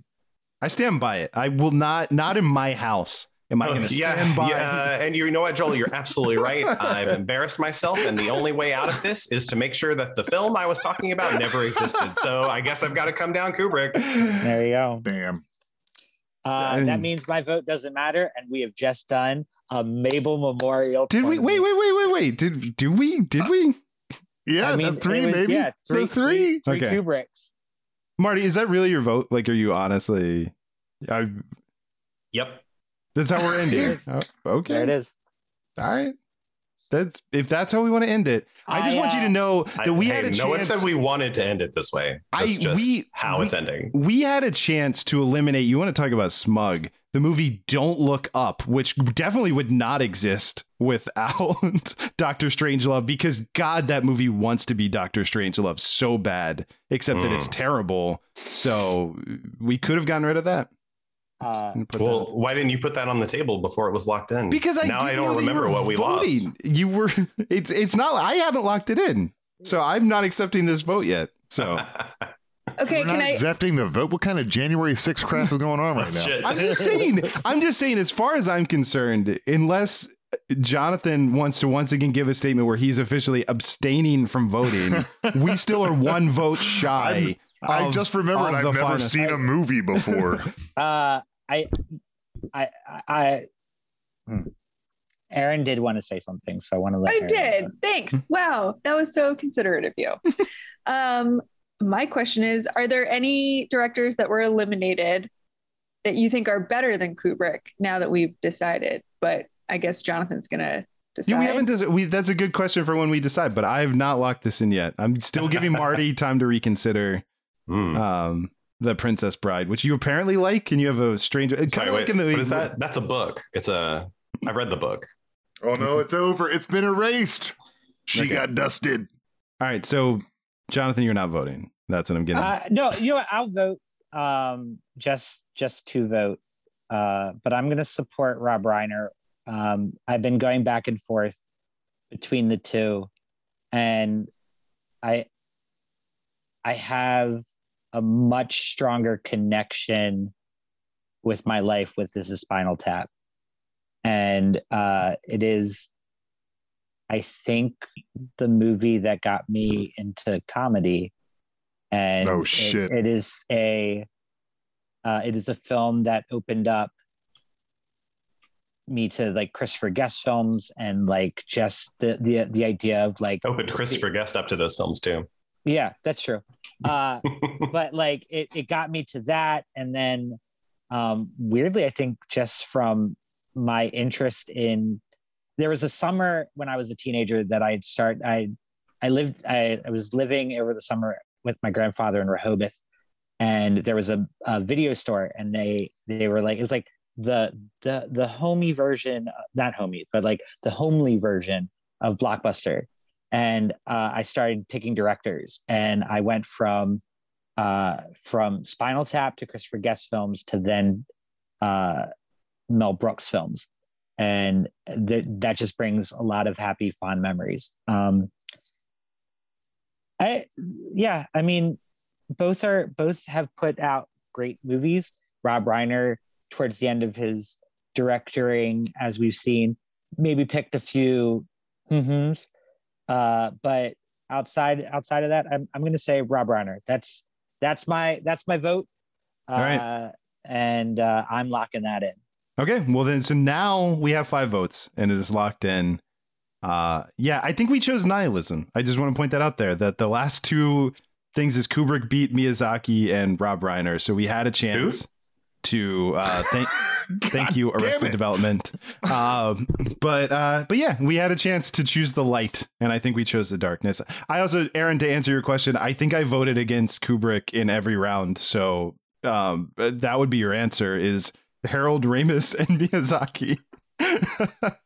I stand by it. I will not not in my house. Am I going to yeah, stand by? yeah, and you know what, Joel? You're absolutely right. I've embarrassed myself, and the only way out of this is to make sure that the film I was talking about never existed. So I guess I've got to come down, Kubrick. there you go. Damn. Uh, that means my vote doesn't matter, and we have just done a Mabel Memorial. Did we? Wait, wait, wait, wait, wait. Did do we? Did we? Yeah, I mean, the three, it was- baby. yeah, The three- three. three Okay. Kubricks. Marty, is that really your vote? Like, are you honestly? I, Yep. that's how we're ending. There. Oh, okay. There it is. All right. That's if that's how we want to end it. I just I, want you to uh, know I- that we had a no one chance. said we wanted to end it this way. I- just we- how we- it's ending. we had a chance to eliminate. You want to talk about smug? The movie Don't Look Up, which definitely would not exist without Doctor Strangelove, because God, that movie wants to be Doctor Strangelove so bad, except that it's Mm. terrible. So we could have gotten rid of that. Uh, Well, that- why didn't you put that on the table before it was locked in? because I now I don't know that you remember what we voting. lost. You were. It's it's not. I haven't locked it in, so I'm not accepting this vote yet. So. Okay, We're can not I? accepting the vote. What kind of January 6th crap is going on right now? Shit. I'm just saying. I'm just saying. As far as I'm concerned, unless Jonathan wants to once again give a statement where he's officially abstaining from voting, we still are one vote shy. I of- just remembered I've never final- seen a movie before. Uh, I, I, I. hmm. Aaron did want to say something, so I want to let. I Aaron did. know. Thanks. Wow, that was so considerate of you. um, my question is: Are there any directors that were eliminated that you think are better than Kubrick now that we've decided? But I guess Jonathan's gonna decide. Yeah, we haven't. Des- we, that's a good question for when we decide, but I have not locked this in yet. I'm still giving Marty time to reconsider. Hmm. Um, The Princess Bride, which you apparently like, and you have a strange. Kind Sorry, of wait, like in the. what is that? That's a book. It's a. I've read the book. Oh no, it's over. It's been erased. She Okay. got dusted. All right, so Jonathan, you're not voting. That's what I'm getting. Uh, no, you know what? I'll vote um, just just to vote, uh, but I'm going to support Rob Reiner. Um, I've been going back and forth between the two, and I I have a much stronger connection with my life with this is Spinal Tap, and uh, it is. I think the movie that got me into comedy and Oh, it- shit. it is a uh, it is a film that opened up me to like Christopher Guest films and like just the the the idea of like Opened Christopher Guest up to those films too. Yeah that's true. Uh but like it, it got me to that and then um weirdly i think just from my interest in there was a summer when i was a teenager that i'd start i i lived i, I was living over the summer with my grandfather in rehoboth and there was a, a video store and they they were like it was like the the the homey version not homey but like the homely version of blockbuster and uh, I started picking directors, and I went from uh, from Spinal Tap to Christopher Guest films to then uh, Mel Brooks films, and th- that just brings a lot of happy, fond memories. Um, I yeah, I mean, both are both have put out great movies. Rob Reiner, towards the end of his directoring, as we've seen, maybe picked a few hmm uh, but outside outside of that, I'm I'm going to say Rob Reiner. That's that's my that's my vote. Uh, All right. and uh, I'm locking that in. Okay, well then, so now we have five votes, and it is locked in. Uh, yeah, I think we chose nihilism. I just want to point that out there that the last two things is Kubrick beat Miyazaki and Rob Reiner, so we had a chance to uh, thank thank you Arrested it. Development. Um, but uh, but yeah, we had a chance to choose the light, and I think we chose the darkness. I also, Aaron, to answer your question, I think I voted against Kubrick in every round, so um, that would be your answer. Is Harold Ramis and Miyazaki?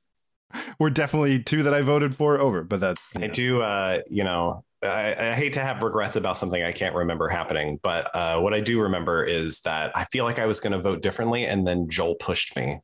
were definitely two that I voted for over, but that's I do, uh, you know, I, I hate to have regrets about something I can't remember happening, but uh, what I do remember is that I feel like I was going to vote differently, and then Joel pushed me.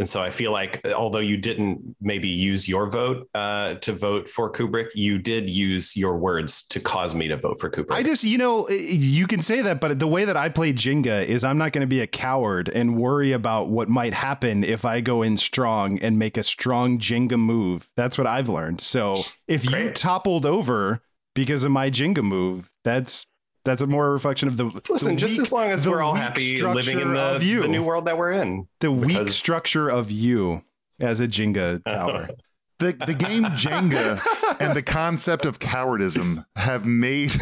And so I feel like, although you didn't maybe use your vote uh, to vote for Kubrick, you did use your words to cause me to vote for Kubrick. I just, you know, you can say that, but the way that I play Jenga is I'm not going to be a coward and worry about what might happen if I go in strong and make a strong Jenga move. That's what I've learned. So if you toppled over because of my Jenga move, that's that's a more reflection of the Listen, the just weak- as long as we're all happy living in the, you. the new world that we're in. the weak structure of you as a Jenga tower. The the game Jenga and the concept of cowardism have made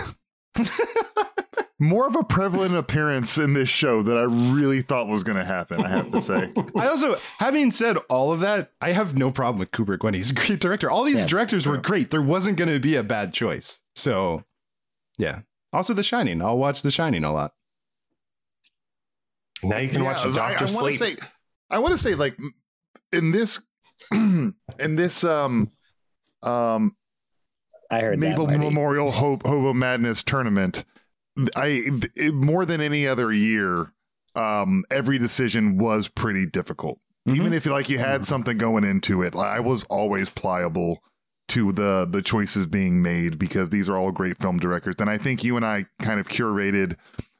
more of a prevalent appearance in this show that I really thought was going to happen. I have to say. I also, having said all of that, I have no problem with Kubrick when he's a great director. All these directors were great. There wasn't going to be a bad choice. So, yeah. Also, The Shining. I'll watch The Shining a lot. Now you can Yeah, watch I- Doctor I, want to Sleep. say, I want to say, like in this, in this, um, um, I heard that, Maple Memorial Hope Hobo Madness tournament. I it- more than any other year, um, every decision was pretty difficult. Even if like you had something going into it, I was always pliable to the the choices being made because these are all great film directors, and I think you and I kind of curated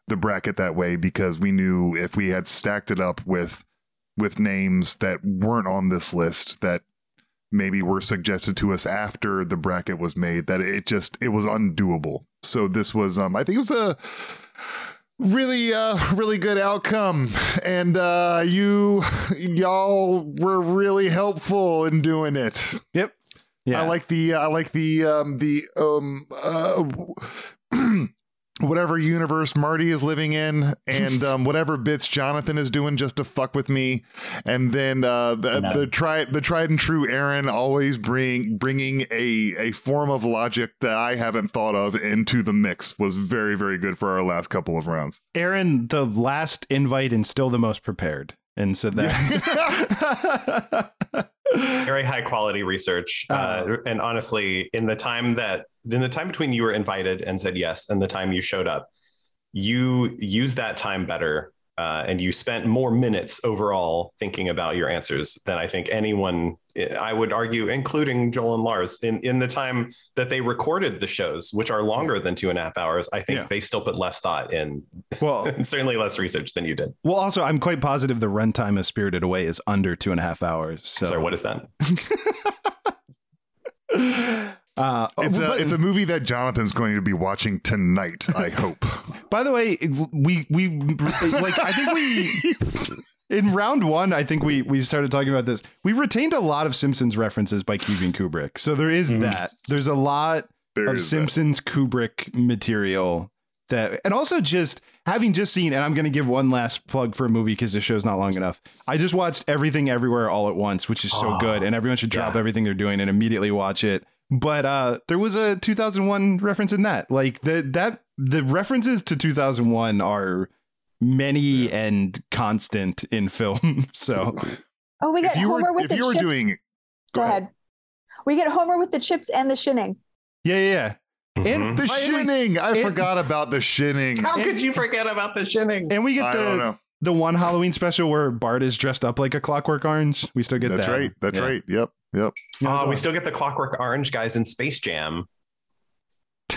the bracket that way because we knew if we had stacked it up with with names that weren't on this list that maybe were suggested to us after the bracket was made that it just it was undoable. So this was um i think it was a really uh really good outcome. And uh you y'all were really helpful in doing it. Yep i like the i like the um the um uh whatever universe Marty is living in, and um, whatever bits Jonathan is doing just to fuck with me, and then uh, the, No. the tried the tried and true Aaron always bring bringing a a form of logic that I haven't thought of into the mix was very very good for our last couple of rounds. Aaron, the last invite and still the most prepared. And so that very high quality research uh, and honestly in the time that in the time between you were invited and said yes and the time you showed up you used that time better uh, and you spent more minutes overall thinking about your answers than I think anyone, I would argue, including Joel and Lars, in, in the time that they recorded the shows, which are longer than two and a half hours. I think Yeah. they still put less thought in, well, certainly less research than you did. well, also, I'm quite positive the runtime of Spirited Away is under two and a half hours. So, Sorry, what is that? Uh, It's a it's a movie that Jonathan's going to be watching tonight. I hope. By the way, we we like I think we in round one. I think we we started talking about this. We retained a lot of Simpsons references by keeping Kubrick, so there is that. There's a lot There of is that. Simpsons Kubrick material that, and also just having just seen. And I'm going to give one last plug for a movie because the show's not long enough. I just watched Everything Everywhere All at Once, which is so Oh, good, and everyone should drop yeah. everything they're doing and immediately watch it. But uh, there was a 2001 reference in that. Like the that the references to 2001 are many and constant in film. So Oh, we get if you Homer were with if the you were chips. doing Go ahead. We get Homer with the chips and the shinning. yeah, yeah, yeah. And mm-hmm. the shinning, I and- forgot about the shinning. How could you forget about the shinning? And we get the the one Halloween special where Bart is dressed up like a Clockwork Orange. We still get That's that. right. That's Yeah. right. Yep. Yep. Oh, we still get the Clockwork Orange guys in Space Jam.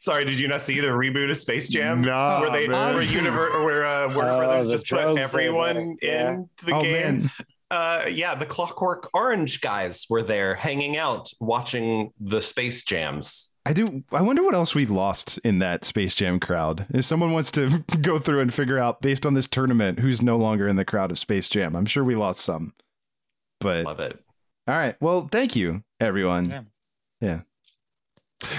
Sorry, did you not see the reboot of Space Jam? Nah, where they man. where Univer- where uh, Warner Oh, Brothers just put everyone they yeah. into the Oh game. man, Uh, yeah, the Clockwork Orange guys were there hanging out watching the Space Jams. I do. I wonder what else we lost in that Space Jam crowd. If someone wants to go through and figure out based on this tournament who's no longer in the crowd of Space Jam, I'm sure we lost some. But Love it. all right, well, thank you everyone. Yeah. yeah.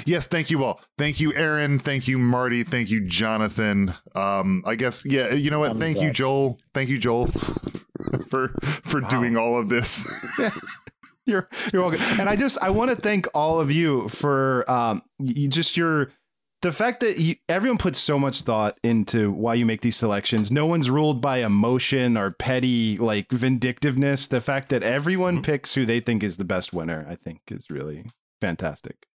Yes, thank you all. Thank you, Aaron. Thank you, Marty. Thank you, Jonathan. Um, I guess yeah. You know what? Thumbs Thank you. Joel. Thank you, Joel, for for Wow. doing all of this. You're you're welcome. And I just I want to thank all of you for um you just your the fact that you, everyone puts so much thought into why you make these selections. No one's ruled by emotion or petty like vindictiveness. The fact that everyone picks who they think is the best winner, I think, is really fantastic.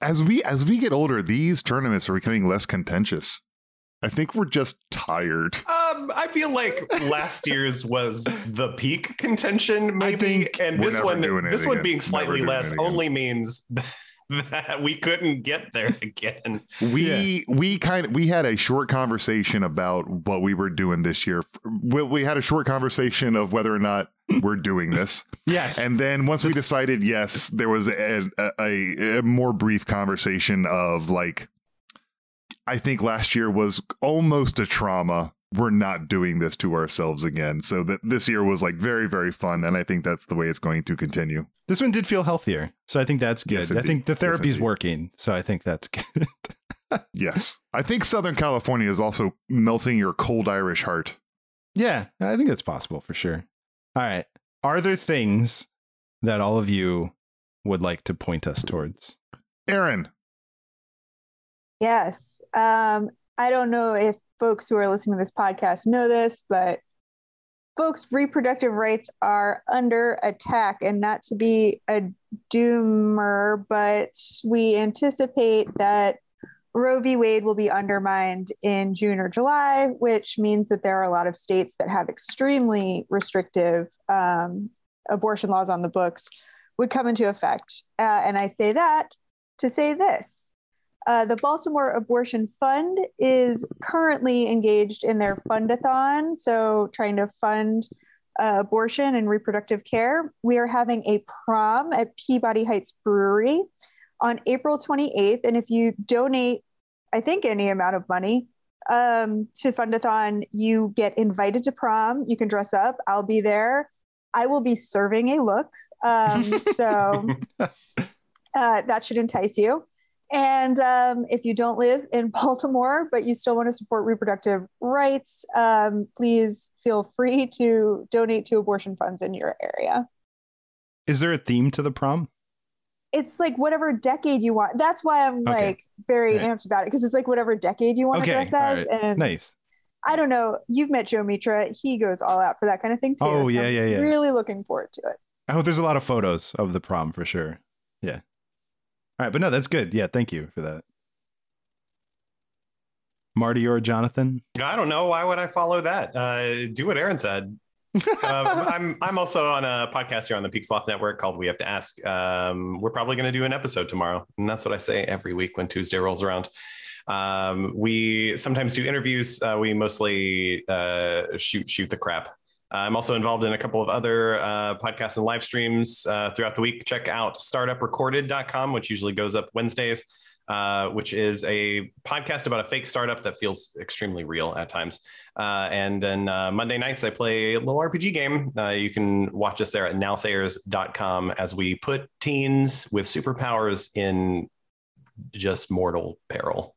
As we as we get older, these tournaments are becoming less contentious. I think we're just tired. Um, I feel like last year's was the peak contention, maybe, think and this one, this one being slightly less, only means that we couldn't get there again. We we kind of we had a short conversation about what we were doing this year. We, we had a short conversation of whether or not we're doing this. Yes. And then once we decided yes, there was a, a, a more brief conversation of like, I think last year was almost a trauma. We're not doing this to ourselves again. So that this year was like very, very fun. And I think that's the way it's going to continue. This one did feel healthier. So I think that's good. Yes, I think the Yes, therapy's indeed. working. So I think that's good. Yes. I think Southern California is also melting your cold Irish heart. Yeah, I think it's possible for sure. All right. Are there things that all of you would like to point us towards? Aaron, Yes. Um, I don't know if folks who are listening to this podcast know this, but folks' reproductive rights are under attack, and not to be a doomer, but we anticipate that Roe v. Wade will be undermined in June or July, which means that there are a lot of states that have extremely restrictive um, abortion laws on the books would come into effect. Uh, and I say that to say this. Uh, the Baltimore Abortion Fund is currently engaged in their fundathon, so trying to fund uh, abortion and reproductive care. We are having a prom at Peabody Heights Brewery on April 28th. And if you donate, I think, any amount of money um, to Fundathon, you get invited to prom. You can dress up. I'll be there. I will be serving a look. Um, so uh, that should entice you. And um, if you don't live in Baltimore, but you still want to support reproductive rights, um, please feel free to donate to abortion funds in your area. Is there a theme to the prom? It's like whatever decade you want. That's why I'm Okay. like very Right. amped about it because it's like whatever decade you want to dress as. right. And Nice. I don't know. You've met Joe Mitra. He goes all out for that kind of thing too. Oh, so yeah, yeah, yeah. Really looking forward to it. I hope there's a lot of photos of the prom for sure. Yeah. All right, but no, that's good. Yeah, thank you for that. Marty or Jonathan? I don't know. Why would I follow that? Uh, do what Aaron said. uh, I'm I'm also on a podcast here on the Peak Sloth Network called We Have to Ask. Um, we're probably going to do an episode tomorrow, and that's what I say every week when Tuesday rolls around. Um, we sometimes do interviews. Uh, we mostly uh, shoot shoot the crap. I'm also involved in a couple of other uh, podcasts and live streams uh, throughout the week. Check out startuprecorded.com, which usually goes up Wednesdays, uh, which is a podcast about a fake startup that feels extremely real at times. Uh, and then uh, Monday nights, I play a little RPG game. Uh, you can watch us there at nowsayers.com as we put teens with superpowers in just mortal peril.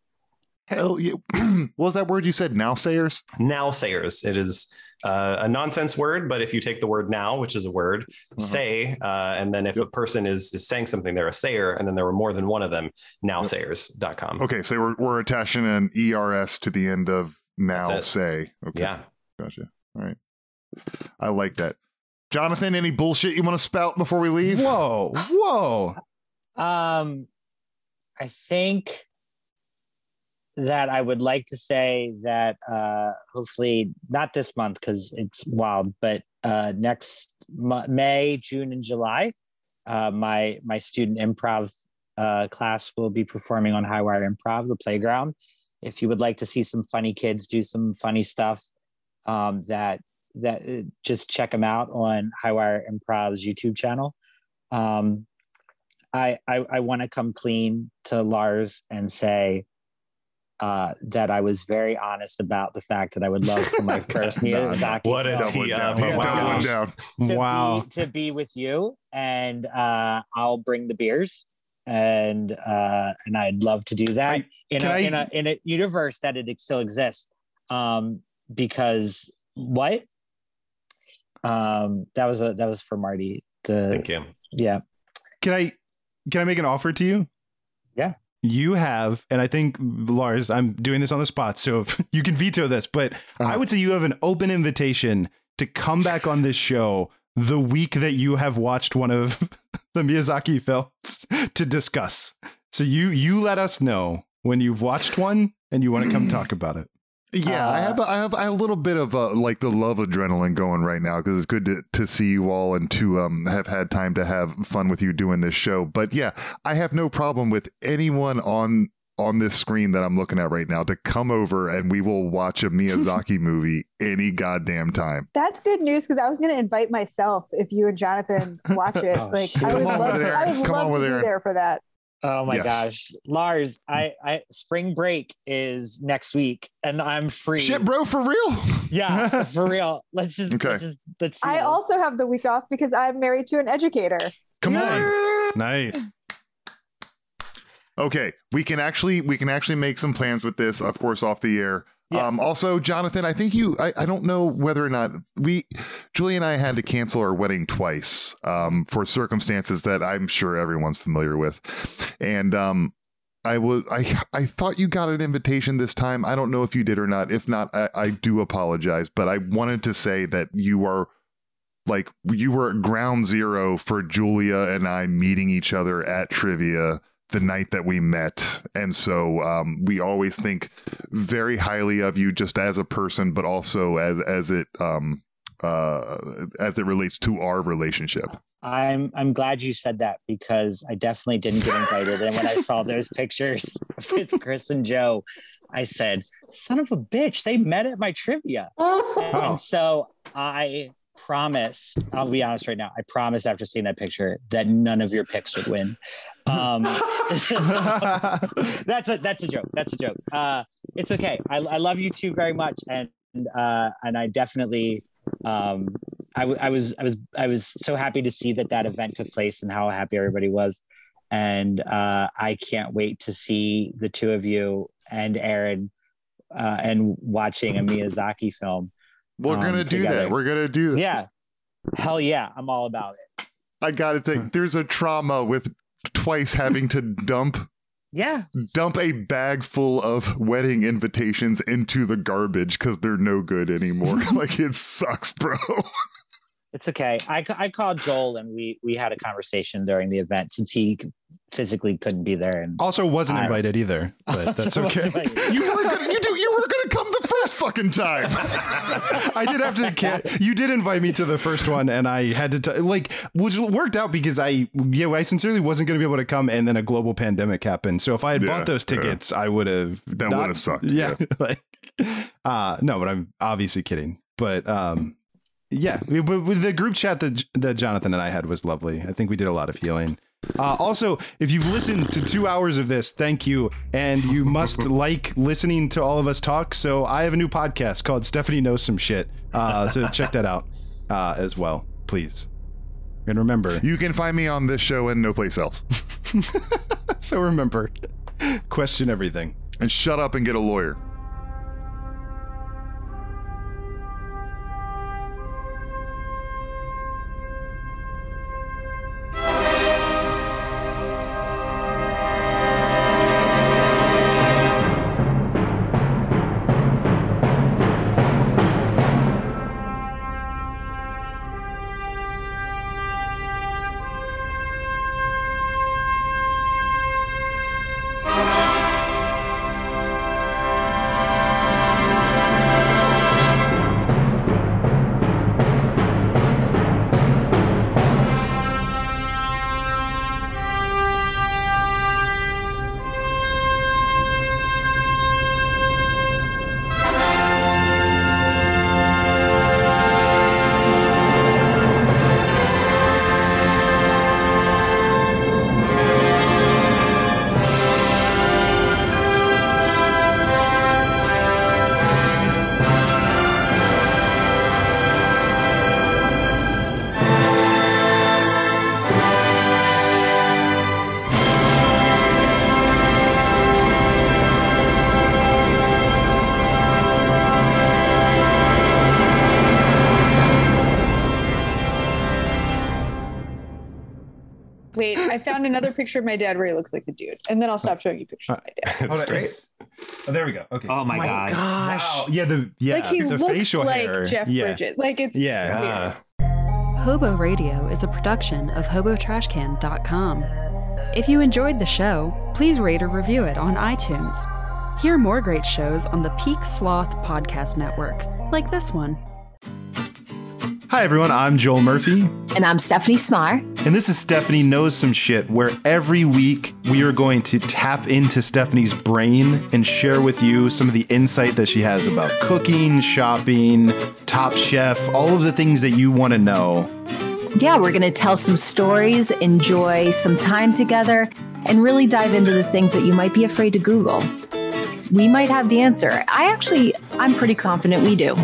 Hell yeah. what was that word you said? Nowsayers? Nowsayers. It is uh, a nonsense word, but if you take the word now, which is a word, say, uh, and then if a person is, is saying something, they're a sayer, and then there were more than one of them, nowsayers.com. Okay, so we're, we're attaching an ERS to the end of now say. Okay. Yeah. Gotcha. All right. I like that. Jonathan, any bullshit you want to spout before we leave? Whoa. Whoa. Um, I think that I would like to say that uh, hopefully not this month because it's wild, but uh, next mo- May, June, and July, uh, my my student improv uh, class will be performing on Highwire Improv, the playground. If you would like to see some funny kids do some funny stuff, um, that that uh, just check them out on Highwire Improv's YouTube channel. Um, I I, I want to come clean to Lars and say uh, that I was very honest about the fact that I would love for my first Miyazaki. What a film tee up. He's Oh my doubling gosh. down. to Wow. be, to be with you, and uh, I'll bring the beers, and uh, and I'd love to do that I- in a, I- in a in a universe that it still exists. Um, because what? Um, that was a that was for Marty. The Thank you. yeah. Can I can I make an offer to you? Yeah. You have, and I think Lars, I'm doing this on the spot, so you can veto this, but I uh-huh. would say you have an open invitation to come back on this show the week that you have watched one of the Miyazaki films to discuss. So you you let us know when you've watched one and you want to come talk about it. Yeah, I have, I have I have a little bit of uh, like the love adrenaline going right now because it's good to, to see you all and to um have had time to have fun with you doing this show. But yeah, I have no problem with anyone on on this screen that I'm looking at right now to come over and we will watch a Miyazaki movie any goddamn time. That's good news because I was going to invite myself if you and Jonathan watch it. Oh, like shit. I would Come love, with I would Come love to with be Aaron. there for that. Oh my Yes. gosh, Lars! I, I spring break is next week, and I'm free. Shit, bro, for real? Yeah, for real. Let's just Okay. let's just let's. see I this. also have the week off because I'm married to an educator. Come on. Nice. Okay, we can actually we can actually make some plans with this, of course, off the air. Um, also, Jonathan, I think you I, I don't know whether or not we Julie and I had to cancel our wedding twice um, for circumstances that I'm sure everyone's familiar with. And um I was I I thought you got an invitation this time. I don't know if you did or not. If not, I, I do apologize. But I wanted to say that you are like you were at ground zero for Julia and I meeting each other at trivia the night that we met. And so um, we always think very highly of you just as a person, but also as as it um uh as it relates to our relationship. I'm I'm glad you said that because I definitely didn't get invited. and when I saw those pictures with Chris and Joe, I said, "Son of a bitch! They met at my trivia." And so I promise, I'll be honest right now. I promise after seeing that picture that none of your picks would win. Um, that's a that's a joke. That's a joke. Uh, it's okay. I, I love you two very much, and uh, and I definitely um, I, w- I was I was I was so happy to see that that event took place and how happy everybody was. and uh, I can't wait to see the two of you and Aaron uh, and watching a Miyazaki film. We're um, gonna do together. that. We're gonna do that. Yeah, hell yeah, I'm all about it. I gotta think. There's a trauma with twice having to dump Yeah, dump a bag full of wedding invitations into the garbage because they're no good anymore. like it sucks, bro. it's okay. I, I called Joel and we we had a conversation during the event since he physically couldn't be there. And Also, wasn't I- invited either, but that's okay. You were gonna you do you were gonna first fucking time. I did have to. You did invite me to the first one, and I had to t- like, which worked out because I, yeah, I sincerely wasn't going to be able to come, and then a global pandemic happened. So if I had Yeah, bought those yeah. tickets, I would have. That would've sucked, Yeah, like, uh, no, but I'm obviously kidding. But um, yeah, we, but with the group chat that that Jonathan and I had was lovely. I think we did a lot of healing. Uh, also, if you've listened to two hours of this, thank you. And you must like listening to all of us talk. So I have a new podcast called Stephanie Knows Some Shit. Uh, so check that out uh, as well, please. And remember, You can find me on this show and no place else. so remember, question everything. And shut up and get a lawyer. Picture of my dad where he looks like the dude, and then I'll stop showing you pictures of my dad. Oh, great. Oh, there we go. Okay. Oh my, god. Wow. Yeah, the yeah, like he the looks facial like hair. Jeff yeah. Bridges. Like it's Yeah. weird. Hobo Radio is a production of HoboTrashCan.com. If you enjoyed the show, please rate or review it on iTunes. Hear more great shows on the Peak Sloth Podcast Network, like this one. Hi everyone, I'm Joel Murphy, And I'm Stephanie Smar. and this is Stephanie Knows Some Shit, where every week we are going to tap into Stephanie's brain and share with you some of the insight that she has about cooking, shopping, Top Chef, all of the things that you want to know. Yeah, we're going to tell some stories, enjoy some time together, and really dive into the things that you might be afraid to Google. We might have the answer. I actually, I'm pretty confident we do.